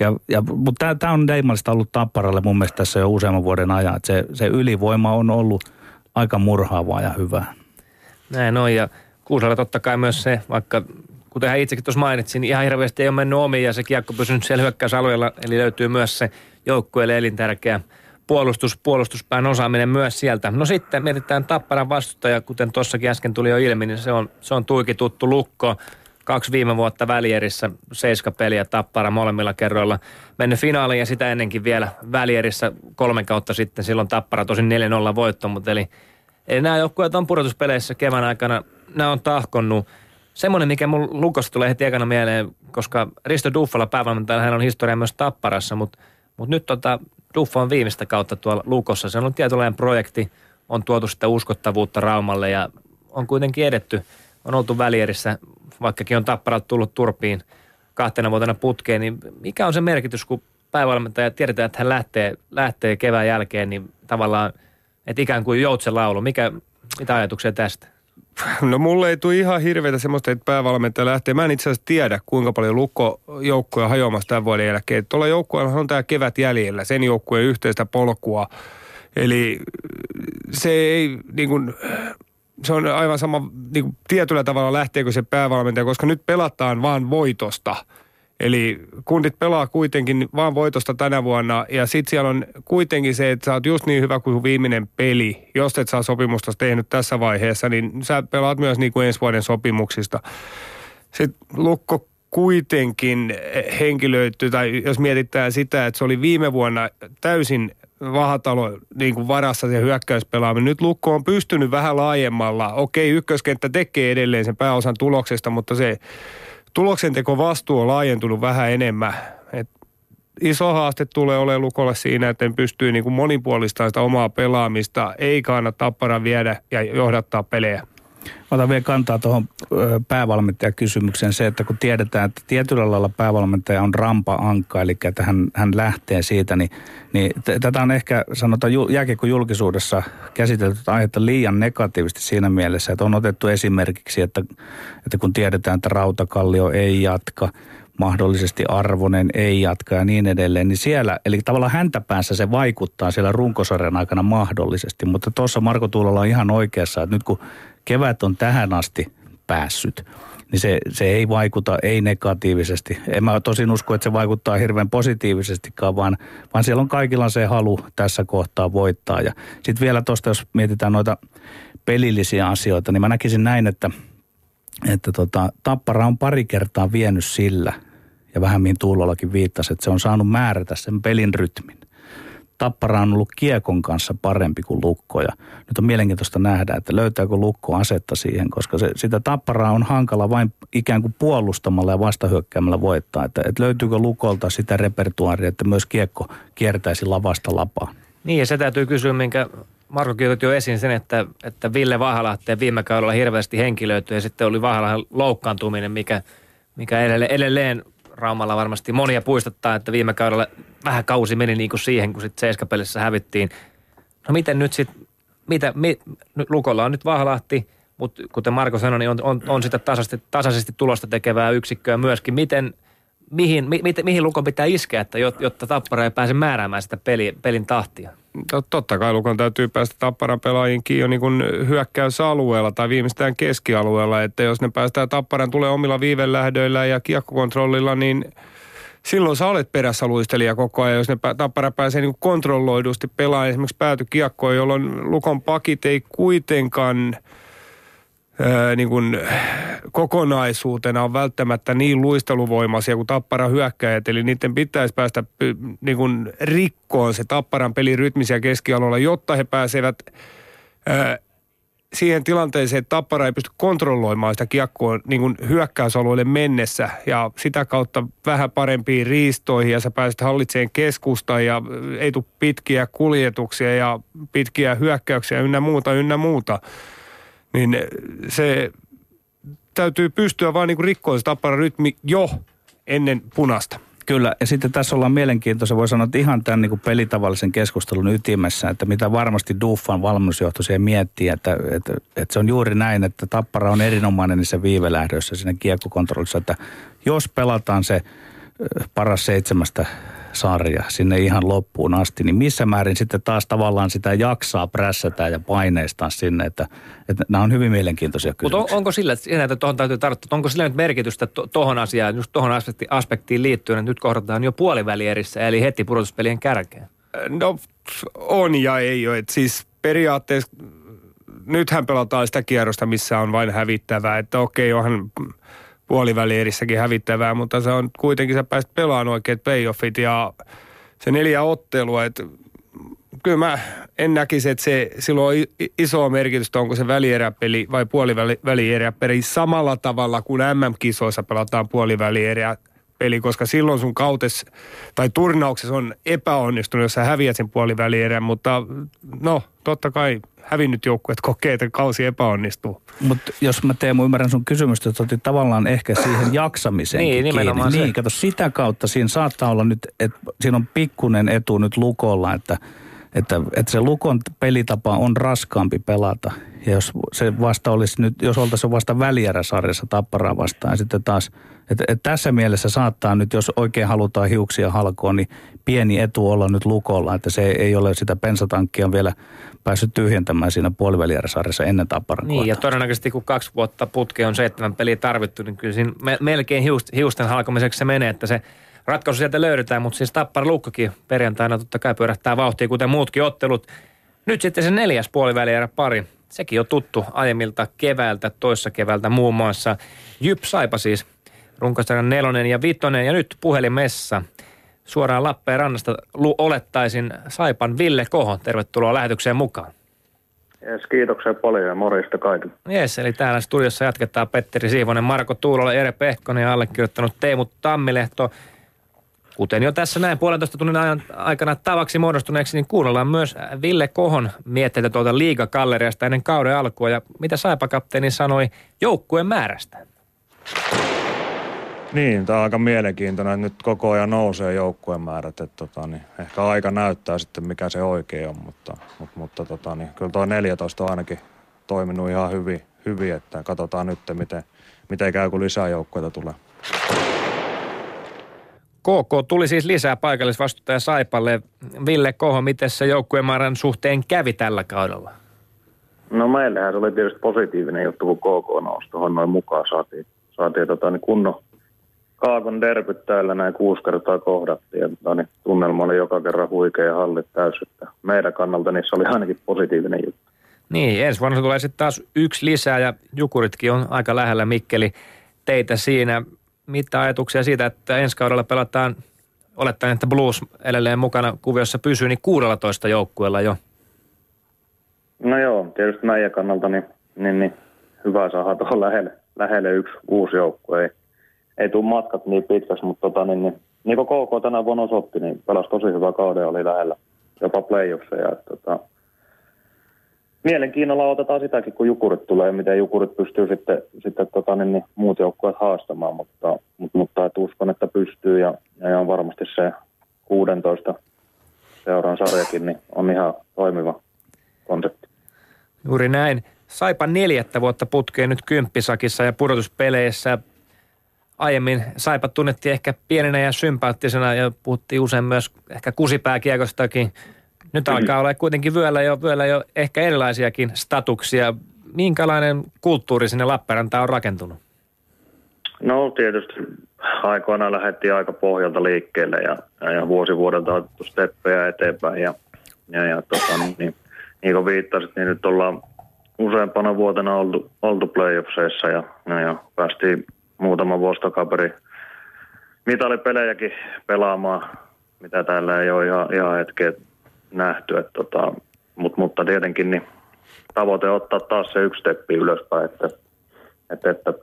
ja, ja, mutta tämä on Deimallista ollut Tapparalle mun mielestä tässä jo useamman vuoden ajan, että se, se ylivoima on ollut aika murhaavaa ja hyvää. Näin on ja Kuusalla totta kai myös se, vaikka kuten hän itsekin tuossa mainitsin, niin ihan hirveästi ei ole mennyt omiin ja se kiekko pysynyt siellä hyökkäysalueella, eli löytyy myös se joukkueelle elintärkeä puolustus, puolustuspään osaaminen myös sieltä. No sitten mietitään Tapparan vastustaja, kuten tuossakin äsken tuli jo ilmi, niin se on, se on tuiki tuttu lukko. Kaksi viime vuotta välierissä, seiska peliä Tappara molemmilla kerroilla. Mennyt finaaliin ja sitä ennenkin vielä välierissä kolme kautta sitten. Silloin Tappara tosin 4-0 voitto, mutta eli, eli nämä joukkueet on pudotuspeleissä kevään aikana, nämä on tahkonnut. Semmoinen, mikä mun lukossa tulee heti ekana mieleen, koska Risto Duffala päävalmentajalla hän on historia myös Tapparassa, mutta, mutta nyt tota, Duffa on viimeistä kautta tuolla lukossa. Se on ollut tietynlainen projekti, on tuotu sitä uskottavuutta Raumalle ja on kuitenkin edetty. On oltu välierissä, vaikkakin on Tapparalta tullut turpiin kahtena vuotena putkeen, niin mikä on se merkitys, kun päävalmentaja tiedetään, että hän lähtee, lähtee kevään jälkeen, niin tavallaan, että ikään kuin joutsen laulu. Mikä, mitä ajatuksia tästä? No mulle ei tule ihan hirveitä semmoista, että päävalmentaja lähtee. Mä en itse asiassa tiedä, kuinka paljon lukko joukkoja hajoamassa tämän vuoden jälkeen. Tuolla joukkueella on tämä kevät jäljellä, sen joukkueen yhteistä polkua. Eli se ei niin kuin, se on aivan sama niin kuin tietyllä tavalla lähteekö se päävalmentaja, koska nyt pelataan vaan voitosta – Eli kundit pelaa kuitenkin vaan voitosta tänä vuonna ja sitten siellä on kuitenkin se, että sä oot just niin hyvä kuin viimeinen peli. Jos et saa sopimusta tehnyt tässä vaiheessa, niin sä pelaat myös niin kuin ensi vuoden sopimuksista. Sitten Lukko kuitenkin henkilöityy, tai jos mietitään sitä, että se oli viime vuonna täysin vahatalo niin kuin varassa se hyökkäyspelaaminen. Nyt Lukko on pystynyt vähän laajemmalla. Okei, ykköskenttä tekee edelleen sen pääosan tuloksesta, mutta se tuloksenteko vastuu on laajentunut vähän enemmän. Et iso haaste tulee olemaan Lukolle siinä, että pystyy niin kuin monipuolistamaan sitä omaa pelaamista, ei kannata tappara viedä ja johdattaa pelejä. Otan vielä kantaa tuohon päävalmentajakysymykseen. Se, että kun tiedetään, että tietyllä lailla päävalmentaja on rampa-ankka, eli että hän, hän lähtee siitä, niin, niin tätä on ehkä sanotaan jääkiekko julkisuudessa käsitelty aihetta liian negatiivisesti siinä mielessä, että on otettu esimerkiksi, että, että kun tiedetään, että Rautakallio ei jatka, mahdollisesti Arvonen ei jatka ja niin edelleen, niin siellä, eli tavallaan häntä päässä se vaikuttaa siellä runkosarjan aikana mahdollisesti, mutta tuossa Marko Tuulola on ihan oikeassa, että nyt kun kevät on tähän asti päässyt, niin se, se ei vaikuta, ei negatiivisesti. En mä tosin usko, että se vaikuttaa hirveän positiivisestikaan, vaan, vaan siellä on kaikilla se halu tässä kohtaa voittaa. Ja sitten vielä tuosta, jos mietitään noita pelillisiä asioita, niin mä näkisin näin, että että tota, Tappara on pari kertaa vienyt sillä, ja vähän mihin Tuulollakin viittasi, että se on saanut määrätä sen pelin rytmin. Tappara on ollut kiekon kanssa parempi kuin Lukko ja nyt on mielenkiintoista nähdä, että löytääkö Lukko asetta siihen, koska se, sitä Tapparaa on hankala vain ikään kuin puolustamalla ja vastahyökkäämällä voittaa. Että, että löytyykö Lukolta sitä repertuaaria, että myös kiekko kiertäisi lavasta lapaa. Niin ja se täytyy kysyä, minkä Marko kirjoitti jo esiin sen, että, että Ville Vahalahteen viime kaudella hirveästi henkilöity ja sitten oli Vahalahan loukkaantuminen, mikä, mikä edelleen, edelleen Raumalla varmasti monia puistattaa, että viime kaudella vähän kausi meni niin kuin siihen, kun sitten Seiskapelissä hävittiin. No miten nyt sitten, mitä, mi, Lukolla on nyt Vahalahti, mutta kuten Marko sanoi, niin on, on, on sitä tasaisesti, tasaisesti tulosta tekevää yksikköä myöskin. Miten, mihin, mi, mihin Lukon pitää iskeä, että jotta Tappara ei pääse määräämään sitä peli, pelin tahtia? Totta kai Lukon täytyy päästä Tapparan pelaajiin jo niin hyökkäysalueella tai viimeistään keskialueella. Että jos ne päästään Tapparan tulee omilla viivelähdöillä ja kiekkokontrollilla, niin silloin sä olet perässä luistelija koko ajan. Jos ne Tappara pääsee niin kontrolloidusti pelaamaan esimerkiksi päätykiekkoon, jolloin Lukon pakit ei kuitenkaan – niin kuin kokonaisuutena on välttämättä niin luisteluvoimaisia kuin Tappara hyökkäjät. Eli niiden pitäisi päästä niin kuin rikkoon se Tapparan pelin rytmisiä keskialueella, jotta he pääsevät ää, siihen tilanteeseen, että Tappara ei pysty kontrolloimaan sitä kiekkoa niin kuin hyökkäysalueelle mennessä ja sitä kautta vähän parempiin riistoihin ja sä pääset hallitseen keskusta ja ei tule pitkiä kuljetuksia ja pitkiä hyökkäyksiä ynnä muuta, ynnä muuta niin se täytyy pystyä vaan niin rikkoon se tappara rytmi jo ennen punasta. Kyllä, ja sitten tässä ollaan mielenkiintoisia, voi sanoa, että ihan tämän niin pelitavallisen keskustelun ytimessä, että mitä varmasti Duffan valmennusjohto siihen miettii, että, että, että, se on juuri näin, että Tappara on erinomainen niissä viivelähdöissä siinä kiekkokontrollissa, että jos pelataan se paras seitsemästä sarja sinne ihan loppuun asti, niin missä määrin sitten taas tavallaan sitä jaksaa prässätä ja paineistaa sinne, että, että nämä on hyvin mielenkiintoisia kysymyksiä. Mutta onko sillä, että tuohon täytyy tarttua, onko sillä nyt merkitystä tuohon asiaan, just tuohon aspektiin liittyen, että nyt kohdataan jo puolivälierissä, eli heti pudotuspelien kärkeen? No on ja ei ole, että siis periaatteessa nythän pelataan sitä kierrosta, missä on vain hävittävää, että okei, onhan puolivälierissäkin hävittävää, mutta se on kuitenkin, sä pääset pelaamaan oikeat playoffit ja se neljä ottelua, että kyllä mä en näkisi, että se, silloin on iso merkitystä, onko se välieräpeli vai puolivälieräpeli samalla tavalla kuin MM-kisoissa pelataan puolivälierä peli, koska silloin sun kautes tai turnauksessa on epäonnistunut, jos sä häviät sen puolivälierän, mutta no totta kai hävinnyt joukkueet kokee, että kausi epäonnistuu. Mutta jos mä Teemu ymmärrän sun kysymystä, että otit tavallaan ehkä siihen jaksamiseen Niin, nimenomaan kiinni. Niin, kato sitä kautta siinä saattaa olla nyt, että siinä on pikkunen etu nyt lukolla, että, että, että se lukon pelitapa on raskaampi pelata. Ja jos se vasta olisi nyt, jos oltaisiin vasta välieräsarjassa tapparaa vastaan ja sitten taas – et, et tässä mielessä saattaa nyt, jos oikein halutaan hiuksia halkoa, niin pieni etu olla nyt lukolla, että se ei ole sitä pensatankkia vielä päässyt tyhjentämään siinä puolivälieräsarjassa ennen tapparan Niin, ja todennäköisesti kun kaksi vuotta putki on seitsemän peliä tarvittu, niin kyllä siinä me, melkein hiusten halkomiseksi se menee, että se ratkaisu sieltä löydetään, mutta siis tappara lukkokin perjantaina totta kai pyörähtää vauhtia, kuten muutkin ottelut. Nyt sitten se neljäs puolivälierä pari. Sekin on tuttu aiemmilta keväältä, toissa keväältä muun muassa. Jyp Saipa siis runkosarjan nelonen ja vitonen ja nyt puhelimessa suoraan Lappeenrannasta lu- olettaisin Saipan Ville Koho. Tervetuloa lähetykseen mukaan. Yes, kiitoksia paljon ja morjesta kaikille. Yes, eli täällä studiossa jatketaan Petteri Siivonen, Marko Tuulola, Ere Pehkonen ja allekirjoittanut Teemu Tammilehto. Kuten jo tässä näin puolentoista tunnin ajan aikana tavaksi muodostuneeksi, niin kuunnellaan myös Ville Kohon mietteitä tuolta liigakalleriasta ennen kauden alkua. Ja mitä Saipa-kapteeni sanoi joukkueen määrästä? Niin, tämä on aika mielenkiintoinen, että nyt koko ajan nousee joukkueen määrät. Että tota, niin ehkä aika näyttää sitten, mikä se oikein on, mutta, mutta, mutta tota, niin kyllä tuo 14 on ainakin toiminut ihan hyvin, hyvin että katsotaan nyt, miten, miten käy, kun lisää joukkueita tulee. KK tuli siis lisää paikallisvastuuttaja Saipalle. Ville Koho, miten se joukkueen määrän suhteen kävi tällä kaudella? No meillähän se oli tietysti positiivinen juttu, kun KK nousi tuohon noin mukaan. Saatiin, saatiin tota, niin kunnon, Kaakon derbyt täällä näin kuusi kertaa kohdattiin ja tota, niin tunnelma oli joka kerran huikea ja hallit täys. Että meidän kannalta niissä oli ainakin positiivinen juttu. Niin, ensi vuonna tulee sitten taas yksi lisää ja Jukuritkin on aika lähellä Mikkeli teitä siinä. Mitä ajatuksia siitä, että ensi kaudella pelataan, olettaen, että Blues edelleen mukana kuviossa pysyy, niin 16 joukkueella jo. No joo, tietysti meidän kannalta niin, niin, niin hyvä saada tuohon lähelle, lähelle yksi uusi joukkue. Ei, ei tule matkat niin pitkäksi, mutta tota, niin, niin, niin kuin KK tänä vuonna osoitti, niin pelasi tosi hyvä kauden oli lähellä jopa playoffseja. Tota, mielenkiinnolla otetaan sitäkin, kun Jukurit tulee, miten Jukurit pystyy sitten, sitten tota, niin, niin, muut joukkueet haastamaan, mutta, mutta, mutta että uskon, että pystyy ja, ja on varmasti se 16 seuran sarjakin niin on ihan toimiva konsepti. Juuri näin. Saipa neljättä vuotta putkeen nyt kymppisakissa ja pudotuspeleissä. Aiemmin Saipa tunnettiin ehkä pienenä ja sympaattisena ja puhuttiin usein myös ehkä kusipääkiekostakin. Nyt alkaa olla kuitenkin vyöllä jo, vyöllä jo ehkä erilaisiakin statuksia. Minkälainen kulttuuri sinne Lappeenrantaan on rakentunut? No tietysti aikoinaan lähdettiin aika pohjalta liikkeelle ja, ja vuosi vuodelta otettu steppejä eteenpäin ja, ja, ja tota, niin, niin kuin viittasit, niin nyt ollaan useampana vuotena oltu, oltu playoffseissa ja, ja, ja päästiin muutama vuosi takaperi mitalipelejäkin pelaamaan, mitä täällä ei ole ihan, ihan hetkeä nähty. Et, tota, mut, mutta tietenkin niin tavoite ottaa taas se yksi steppi ylöspäin, että, että, että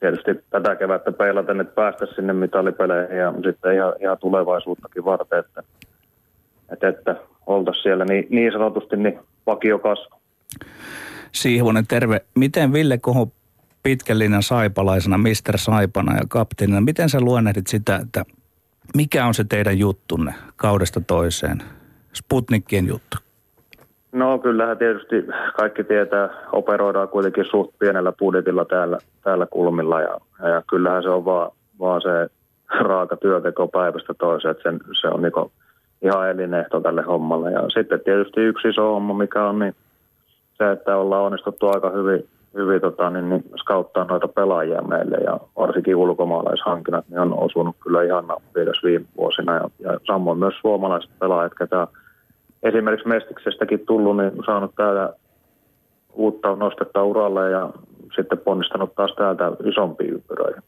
tietysti tätä kevättä peilaten, että päästä sinne mitalipeleihin ja sitten ihan, ihan tulevaisuuttakin varten, että, että, että oltaisiin siellä niin, niin sanotusti niin vakiokasvu. Siivonen, terve. Miten Ville Koho pitkällinen saipalaisena, Mister Saipana ja kapteenina, miten sä luonnehdit sitä, että mikä on se teidän juttunne kaudesta toiseen? Sputnikien juttu. No kyllähän tietysti kaikki tietää, operoidaan kuitenkin suht pienellä budjetilla täällä, täällä kulmilla ja, ja kyllähän se on vaan, vaan se raaka työteko päivästä toiseen, että sen, se on niinku ihan elinehto tälle hommalle. Ja sitten tietysti yksi iso homma, mikä on niin se, että ollaan onnistuttu aika hyvin, hyvin tota, niin, niin skauttaa noita pelaajia meille ja varsinkin ulkomaalaishankinnat niin on osunut kyllä ihan nappiin viime vuosina. Ja, ja samoin myös suomalaiset pelaajat, ketä esimerkiksi Mestiksestäkin tullut, niin saanut täällä uutta nostetta uralle ja sitten ponnistanut taas täältä isompiin ympyröihin.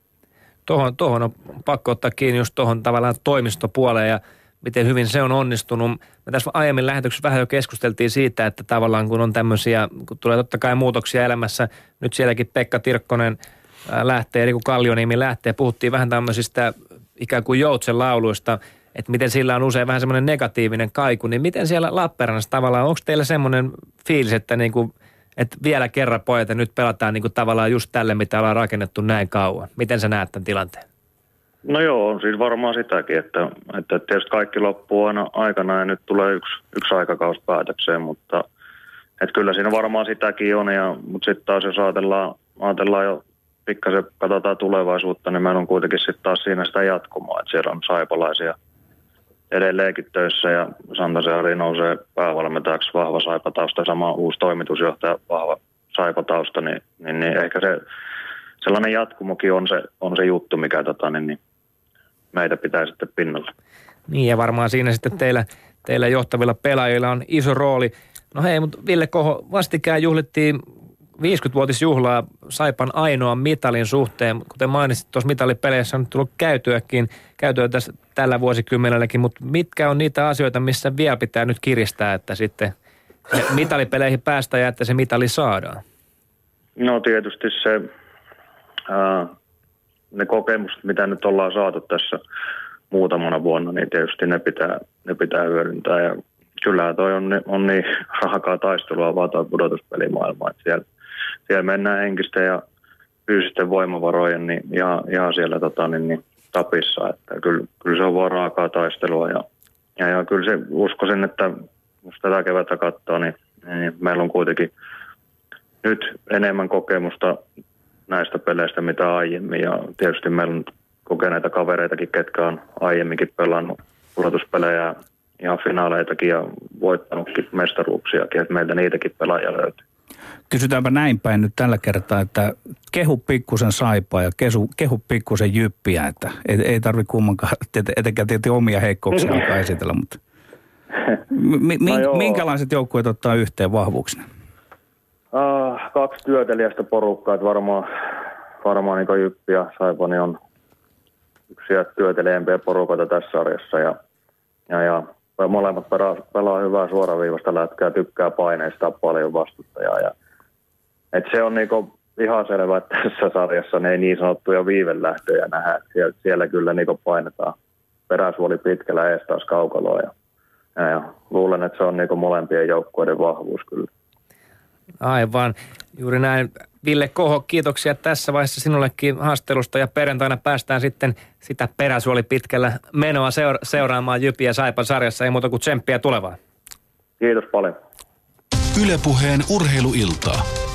Tuohon, tuohon on pakko ottaa kiinni just tuohon tavallaan toimistopuoleen ja miten hyvin se on onnistunut. Me tässä aiemmin lähetyksessä vähän jo keskusteltiin siitä, että tavallaan kun on tämmöisiä, kun tulee totta kai muutoksia elämässä, nyt sielläkin Pekka Tirkkonen lähtee, eli kun Kallioniemi lähtee, puhuttiin vähän tämmöisistä ikään kuin joutsen lauluista, että miten sillä on usein vähän semmoinen negatiivinen kaiku, niin miten siellä Lappeenrannassa tavallaan, onko teillä semmoinen fiilis, että niin kuin, että vielä kerran pojat ja nyt pelataan niin kuin tavallaan just tälle, mitä ollaan rakennettu näin kauan. Miten sä näet tämän tilanteen? No joo, on siis varmaan sitäkin, että, että tietysti kaikki loppuu aina aikana ja nyt tulee yksi, yksi aikakaus päätökseen, mutta että kyllä siinä varmaan sitäkin on, ja, mutta sitten taas jos ajatellaan, ajatellaan jo pikkasen katsotaan tulevaisuutta, niin meillä on kuitenkin sitten taas siinä sitä jatkumoa, että siellä on saipalaisia edelleenkin töissä ja Santasen Ari nousee päävalmentajaksi vahva saipatausta, sama uusi toimitusjohtaja vahva saipatausta, niin, niin, niin ehkä se sellainen jatkumokin on se, on se juttu, mikä tota, niin, niin meitä pitää sitten pinnalla. Niin ja varmaan siinä sitten teillä, teillä johtavilla pelaajilla on iso rooli. No hei, mutta Ville Koho, vastikään juhlittiin 50-vuotisjuhlaa Saipan ainoan mitalin suhteen. Kuten mainitsit, tuossa mitalipeleissä on tullut käytyäkin, käytyä tässä tällä vuosikymmenelläkin, mutta mitkä on niitä asioita, missä vielä pitää nyt kiristää, että sitten mitalipeleihin päästään ja että se mitali saadaan? No tietysti se ne kokemukset, mitä nyt ollaan saatu tässä muutamana vuonna, niin tietysti ne pitää, ne pitää hyödyntää. Ja kyllähän toi on, on niin rahakaa taistelua vaan toi pudotuspelimaailma, että siellä, siellä mennään henkisten ja fyysisten voimavarojen niin ihan, ihan siellä tota, niin, niin, tapissa, että kyllä, kyllä se on vaan raakaa taistelua ja, ja, ja kyllä se uskoisin, että jos tätä kevättä katsoo, niin, niin meillä on kuitenkin nyt enemmän kokemusta näistä peleistä mitä aiemmin. Ja tietysti meillä on kokeneita kavereitakin, ketkä on aiemminkin pelannut pudotuspelejä ihan finaaleitakin ja voittanutkin mestaruuksiakin, että meiltä niitäkin pelaajia löytyy. Kysytäänpä näin päin nyt tällä kertaa, että kehu pikkusen saipaa ja kehu, kehu pikkusen jyppiä, että ei, ei tarvitse kummankaan, etenkään tietysti omia heikkouksia alkaa esitellä, mutta mi, mi, no minkälaiset joukkueet ottaa yhteen vahvuuksina? Uh, kaksi työtelijästä porukkaa, että varmaan, varmaan niin Jyppi ja Saipani on yksi työtelijämpiä porukoita tässä sarjassa. Ja, ja, ja molemmat pelaa, pelaa hyvää suoraviivasta lätkää, tykkää paineista paljon vastustajaa. Ja, et se on niinku ihan selvä, että tässä sarjassa ne ei niin sanottuja viivelähtöjä nähdä. Siellä, siellä kyllä niinku painetaan peräsuoli pitkällä ees taas kaukaloa. Ja, ja, ja luulen, että se on niinku molempien joukkueiden vahvuus kyllä. Aivan. Juuri näin. Ville Koho, kiitoksia tässä vaiheessa sinullekin haastelusta ja perjantaina päästään sitten sitä peräsuoli pitkällä menoa seura- seuraamaan Jypiä Saipan sarjassa. Ei muuta kuin tsemppiä tulevaan. Kiitos paljon. Ylepuheen urheiluiltaa.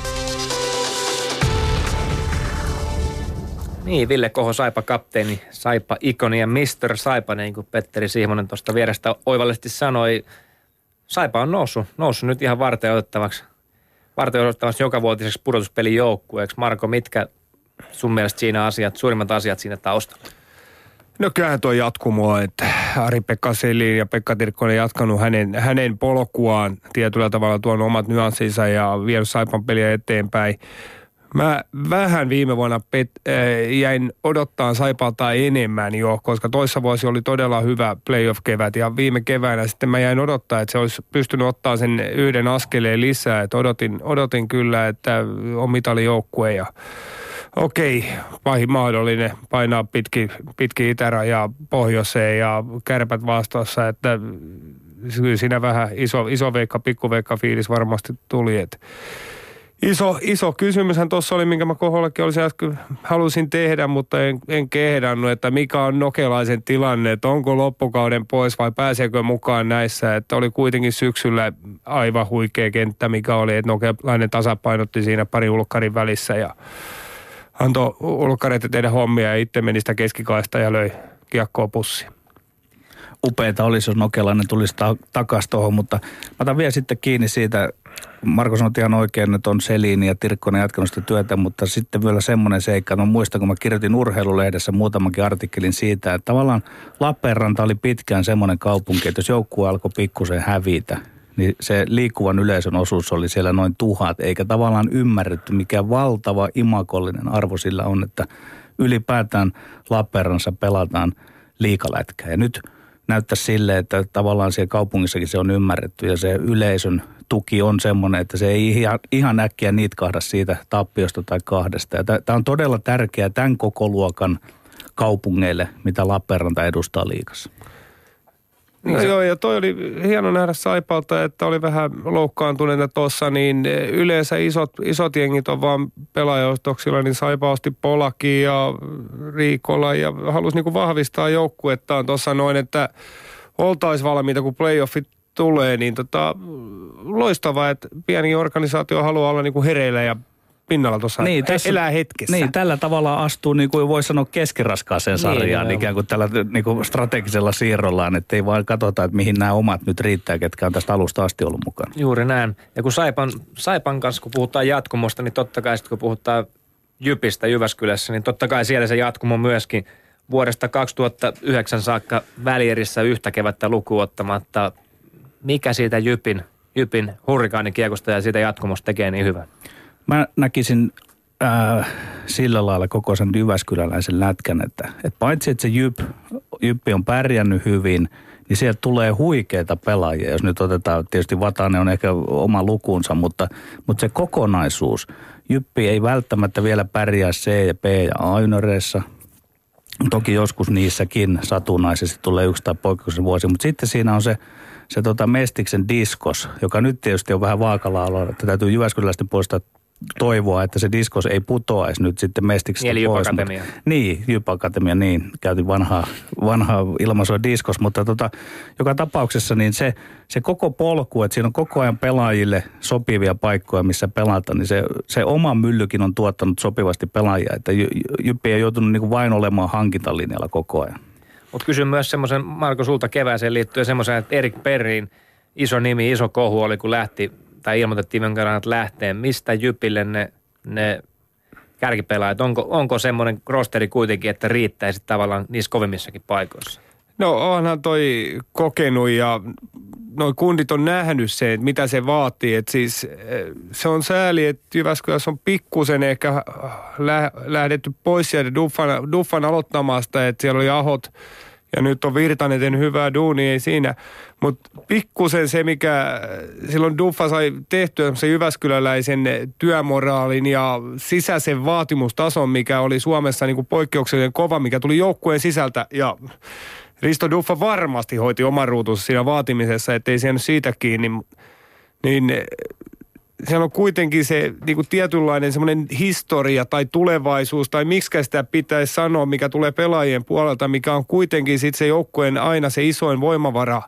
Niin, Ville Koho, Saipa kapteeni, Saipa ikoni ja Mr. Saipa, niin kuin Petteri Sihmonen tuosta vierestä oivallisesti sanoi. Saipa on noussut, noussut nyt ihan varten otettavaksi varten odottavasti jokavuotiseksi pudotuspelijoukkueeksi. Marko, mitkä sun mielestä siinä asiat, suurimmat asiat siinä taustalla? No kyllähän tuo jatkumoa, että Ari-Pekka Selin ja Pekka Tirkkonen jatkanut hänen, hänen polkuaan tietyllä tavalla tuon omat nyanssinsa ja vienyt Saipan peliä eteenpäin. Mä vähän viime vuonna pet, äh, jäin odottaa Saipalta enemmän jo, koska toissa vuosi oli todella hyvä playoff-kevät ja viime keväänä sitten mä jäin odottaa, että se olisi pystynyt ottaa sen yhden askeleen lisää. Että odotin, odotin kyllä, että on mitalijoukkue ja okei, pahin mahdollinen painaa pitki, pitki itärajaa pohjoiseen ja kärpät vastassa, että siinä vähän iso, iso veikka, pikku veikka fiilis varmasti tuli, että Iso, iso kysymyshän tuossa oli, minkä mä kohollekin olisin äsken, halusin tehdä, mutta en, en kehdannut, että mikä on Nokelaisen tilanne, että onko loppukauden pois vai pääseekö mukaan näissä, että oli kuitenkin syksyllä aivan huikea kenttä, mikä oli, että Nokelainen tasapainotti siinä pari ulkkarin välissä ja antoi ulkkareita tehdä hommia ja itse meni sitä keskikaista ja löi kiekkoa pussiin. Upeita olisi, jos Nokelainen tulisi ta- takaisin tuohon, mutta mä otan vielä sitten kiinni siitä, Marko sanoi ihan oikein, että on Selini ja Tirkkonen jatkanut sitä työtä, mutta sitten vielä semmoinen seikka, no muistan, kun mä kirjoitin urheilulehdessä muutamankin artikkelin siitä, että tavallaan Lappeenranta oli pitkään semmoinen kaupunki, että jos joukkue alkoi pikkusen hävitä, niin se liikkuvan yleisön osuus oli siellä noin tuhat, eikä tavallaan ymmärretty, mikä valtava imakollinen arvo sillä on, että ylipäätään Lappeenrannassa pelataan liikalätkää. Ja nyt näyttää sille, että tavallaan siellä kaupungissakin se on ymmärretty ja se yleisön tuki on semmoinen, että se ei ihan, ihan äkkiä niitkahda siitä tappiosta tai kahdesta. Tämä on todella tärkeää tämän koko luokan kaupungeille, mitä Lappeenranta edustaa liikassa. No joo, ja toi oli hieno nähdä Saipalta, että oli vähän loukkaantuneita tuossa, niin yleensä isot, isot jengit on vaan pelaajostoksilla, niin Saipa osti Polaki ja Riikola ja halusi niinku vahvistaa joukkuettaan tuossa noin, että oltaisiin valmiita, kun playoffit tulee, niin tota, loistavaa, että pieni organisaatio haluaa olla niinku hereillä ja pinnalla tuossa niin, tässä, elää hetkessä. Niin, tällä tavalla astuu, niin kuin voi sanoa, keskiraskaaseen sarjaan niin, ikään kuin tällä niin kuin strategisella siirrollaan, että ei vaan katsota, että mihin nämä omat nyt riittää, ketkä on tästä alusta asti ollut mukana. Juuri näin. Ja kun Saipan, Saipan kanssa, kun puhutaan jatkumosta, niin totta kai sitten kun puhutaan Jypistä Jyväskylässä, niin totta kai siellä se jatkumo myöskin vuodesta 2009 saakka välierissä yhtä kevättä lukuottamatta. Mikä siitä Jypin, Jypin hurrikaanikiekosta ja siitä jatkumosta tekee niin hyvän? Mä näkisin äh, sillä lailla koko sen Jyväskyläläisen lätkän, että, että paitsi että se Jyp, Jyppi on pärjännyt hyvin, niin sieltä tulee huikeita pelaajia. Jos nyt otetaan, tietysti Vatanen on ehkä oma lukunsa, mutta, mutta se kokonaisuus. Jyppi ei välttämättä vielä pärjää C ja B ja A-junioreissa. Toki joskus niissäkin satunnaisesti tulee yksi tai poikkeuksellinen vuosi, mutta sitten siinä on se, se tota Mestiksen diskos, joka nyt tietysti on vähän vaakalaalla, että täytyy Jyväskyläisten poistaa toivoa, että se diskos ei putoaisi nyt sitten mestiksestä Eli pois. Akatemia. Niin, Jyp Akatemia, niin. Käytin vanhaa, vanhaa ilmaisua diskos, mutta tota, joka tapauksessa niin se, se koko polku, että siinä on koko ajan pelaajille sopivia paikkoja, missä pelata, niin se, se oma myllykin on tuottanut sopivasti pelaajia, että Jyppi ei joutunut niin vain olemaan hankintalinjalla koko ajan. Mutta kysyn myös semmoisen, Marko, sulta kevääseen liittyen semmoisen, että Erik Perrin iso nimi, iso kohu oli, kun lähti tai ilmoitettiin että lähtee. Mistä Jypille ne, ne kärkipelaajat? Onko, onko semmoinen rosteri kuitenkin, että riittäisi tavallaan niissä kovimmissakin paikoissa? No onhan toi kokenut ja noi kundit on nähnyt se, että mitä se vaatii. Et siis eh, se on sääli, että Jyväskylässä on pikkusen ehkä lä- lähdetty pois sieltä Duffan, Duffan aloittamasta, että siellä oli Ahot ja nyt on Virtanen tehnyt hyvää duunia, ei siinä. Mutta pikkusen se, mikä silloin Duffa sai tehtyä se Jyväskyläläisen työmoraalin ja sisäisen vaatimustason, mikä oli Suomessa niin kuin poikkeuksellinen kova, mikä tuli joukkueen sisältä ja Risto Duffa varmasti hoiti oman ruutunsa siinä vaatimisessa, ettei se siitä kiinni. Niin siellä on kuitenkin se niin kuin tietynlainen semmoinen historia tai tulevaisuus tai miksi sitä pitäisi sanoa, mikä tulee pelaajien puolelta, mikä on kuitenkin sitten se joukkueen aina se isoin voimavara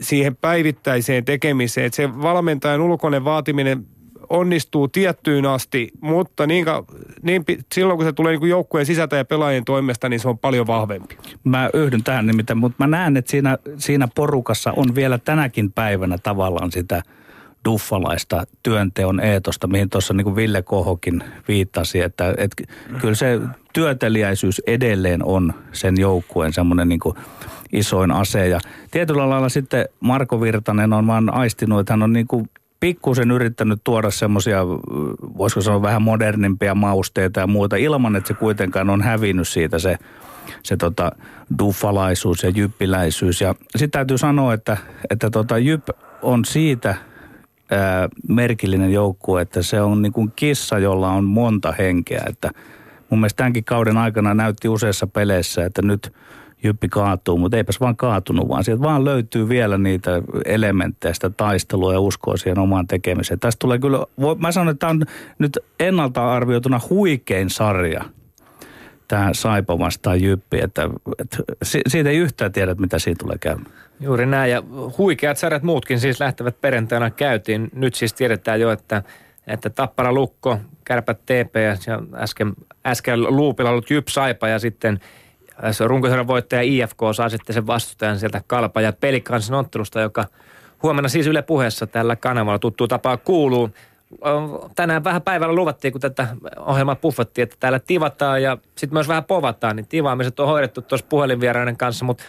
siihen päivittäiseen tekemiseen. Että se valmentajan ulkoinen vaatiminen onnistuu tiettyyn asti, mutta niin, niin, silloin kun se tulee niin joukkueen sisältä ja pelaajien toimesta, niin se on paljon vahvempi. Mä yhdyn tähän nimittäin, mutta mä näen, että siinä, siinä porukassa on vielä tänäkin päivänä tavallaan sitä duffalaista työnteon eetosta, mihin tuossa niin kuin Ville Kohokin viittasi, että, että kyllä se työteliäisyys edelleen on sen joukkueen semmoinen niin kuin isoin ase. Ja tietyllä lailla sitten Marko Virtanen on vaan aistinut, että hän on niin kuin pikkusen yrittänyt tuoda semmoisia, voisiko sanoa vähän modernimpia mausteita ja muuta, ilman että se kuitenkaan on hävinnyt siitä se, se tota duffalaisuus ja jyppiläisyys. Ja sitten täytyy sanoa, että, että tota Jyp on siitä ää, merkillinen joukkue, että se on niin kuin kissa, jolla on monta henkeä. Että mun mielestä tämänkin kauden aikana näytti useissa peleissä, että nyt – jyppi kaatuu, mutta eipäs vaan kaatunut, vaan sieltä vaan löytyy vielä niitä elementtejä, sitä taistelua ja uskoa siihen omaan tekemiseen. Tästä tulee kyllä, mä sanon, että tämä on nyt ennalta arvioituna huikein sarja, tämä Saipa vastaan Jyppi, että, että siitä ei yhtään tiedä, mitä siitä tulee käymään. Juuri näin, ja huikeat sarjat muutkin siis lähtevät perjantaina käytiin. Nyt siis tiedetään jo, että, että Tappara Lukko, Kärpät TPS ja äsken, äsken Luupilla ollut Jyp Saipa ja sitten – runkosarjan voittaja IFK saa sitten sen vastustajan sieltä kalpa ja pelikansin ottelusta, joka huomenna siis Yle puheessa tällä kanavalla tuttu tapaa kuuluu. Tänään vähän päivällä luvattiin, kun tätä ohjelmaa puffattiin, että täällä tivataan ja sitten myös vähän povataan. Niin tivaamiset on hoidettu tuossa puhelinvieraiden kanssa, mutta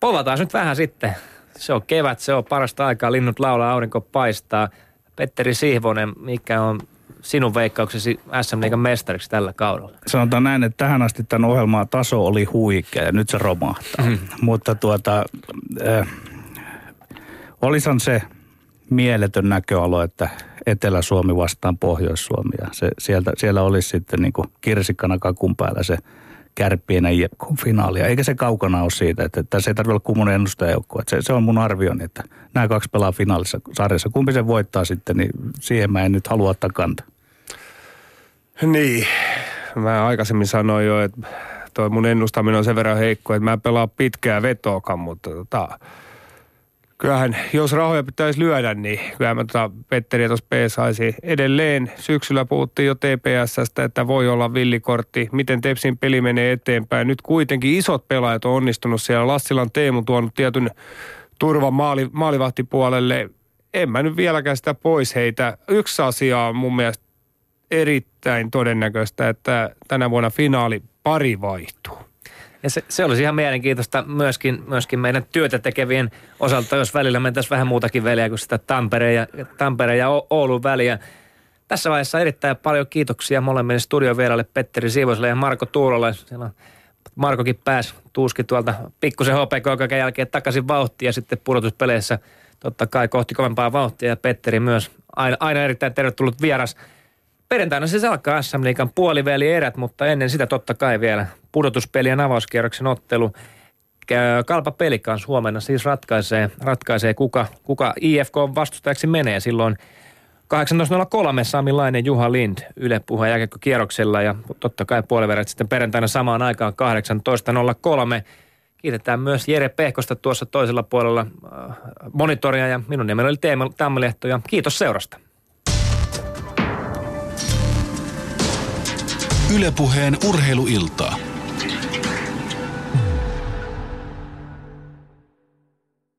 povataan nyt vähän sitten. Se on kevät, se on parasta aikaa, linnut laulaa, aurinko paistaa. Petteri Sihvonen, mikä on sinun veikkauksesi SM Liigan mestariksi tällä kaudella? Sanotaan näin, että tähän asti tämän ohjelman taso oli huikea ja nyt se romahtaa. Mm. Mutta tuota, äh, olisan se mieletön näköalo, että Etelä-Suomi vastaan Pohjois-Suomi. Ja se, sieltä, siellä olisi sitten niin kirsikkana kakun päällä se kärppien ja finaalia. Eikä se kaukana ole siitä, että tässä ei tarvitse olla kummonen ennustajajoukko. Se, se on mun arvioni, että nämä kaksi pelaa finaalissa sarjassa. Kumpi se voittaa sitten, niin siihen mä en nyt halua ottaa kantaa. Niin, mä aikaisemmin sanoin jo, että toi mun ennustaminen on sen verran heikko, että mä en pelaa pitkää vetoakaan, mutta tota, kyllähän jos rahoja pitäisi lyödä, niin kyllähän mä tota Petteri tuossa P saisi edelleen. Syksyllä puhuttiin jo TPSstä, että voi olla villikortti, miten Tepsin peli menee eteenpäin. Nyt kuitenkin isot pelaajat on onnistunut siellä. Lassilan Teemu tuonut tietyn turvan maali, maalivahtipuolelle. En mä nyt vieläkään sitä pois heitä. Yksi asia on mun mielestä erittäin todennäköistä, että tänä vuonna finaali pari vaihtuu. Ja se, se olisi ihan mielenkiintoista myöskin, myöskin meidän työtä tekevien osalta, jos välillä mentäisiin vähän muutakin väliä kuin sitä Tampereen ja, Tampereen ja Oulun väliä. Tässä vaiheessa erittäin paljon kiitoksia molemmille studiovieraille Petteri Siivoselle ja Marko Tuulolle. Siellä on Markokin pääsi tuuski tuolta pikkusen HPK jälkeen takaisin vauhtia ja sitten pudotuspeleissä totta kai kohti kovempaa vauhtia ja Petteri myös aina, aina erittäin tervetullut vieras. Perjantaina siis alkaa SM Liikan puoliväli erät, mutta ennen sitä totta kai vielä pudotuspelien avauskierroksen ottelu. Kalpa Pelikans huomenna siis ratkaisee, ratkaisee kuka, kuka IFK vastustajaksi menee silloin 18.03 Sami Lainen Juha Lind Yle puhua kierroksella ja totta kai puoliverät sitten perjantaina samaan aikaan 18.03. Kiitetään myös Jere Pehkosta tuossa toisella puolella äh, monitoria ja minun nimeni oli Teemu Tammelehto ja kiitos seurasta. Ylepuheen urheiluiltaa.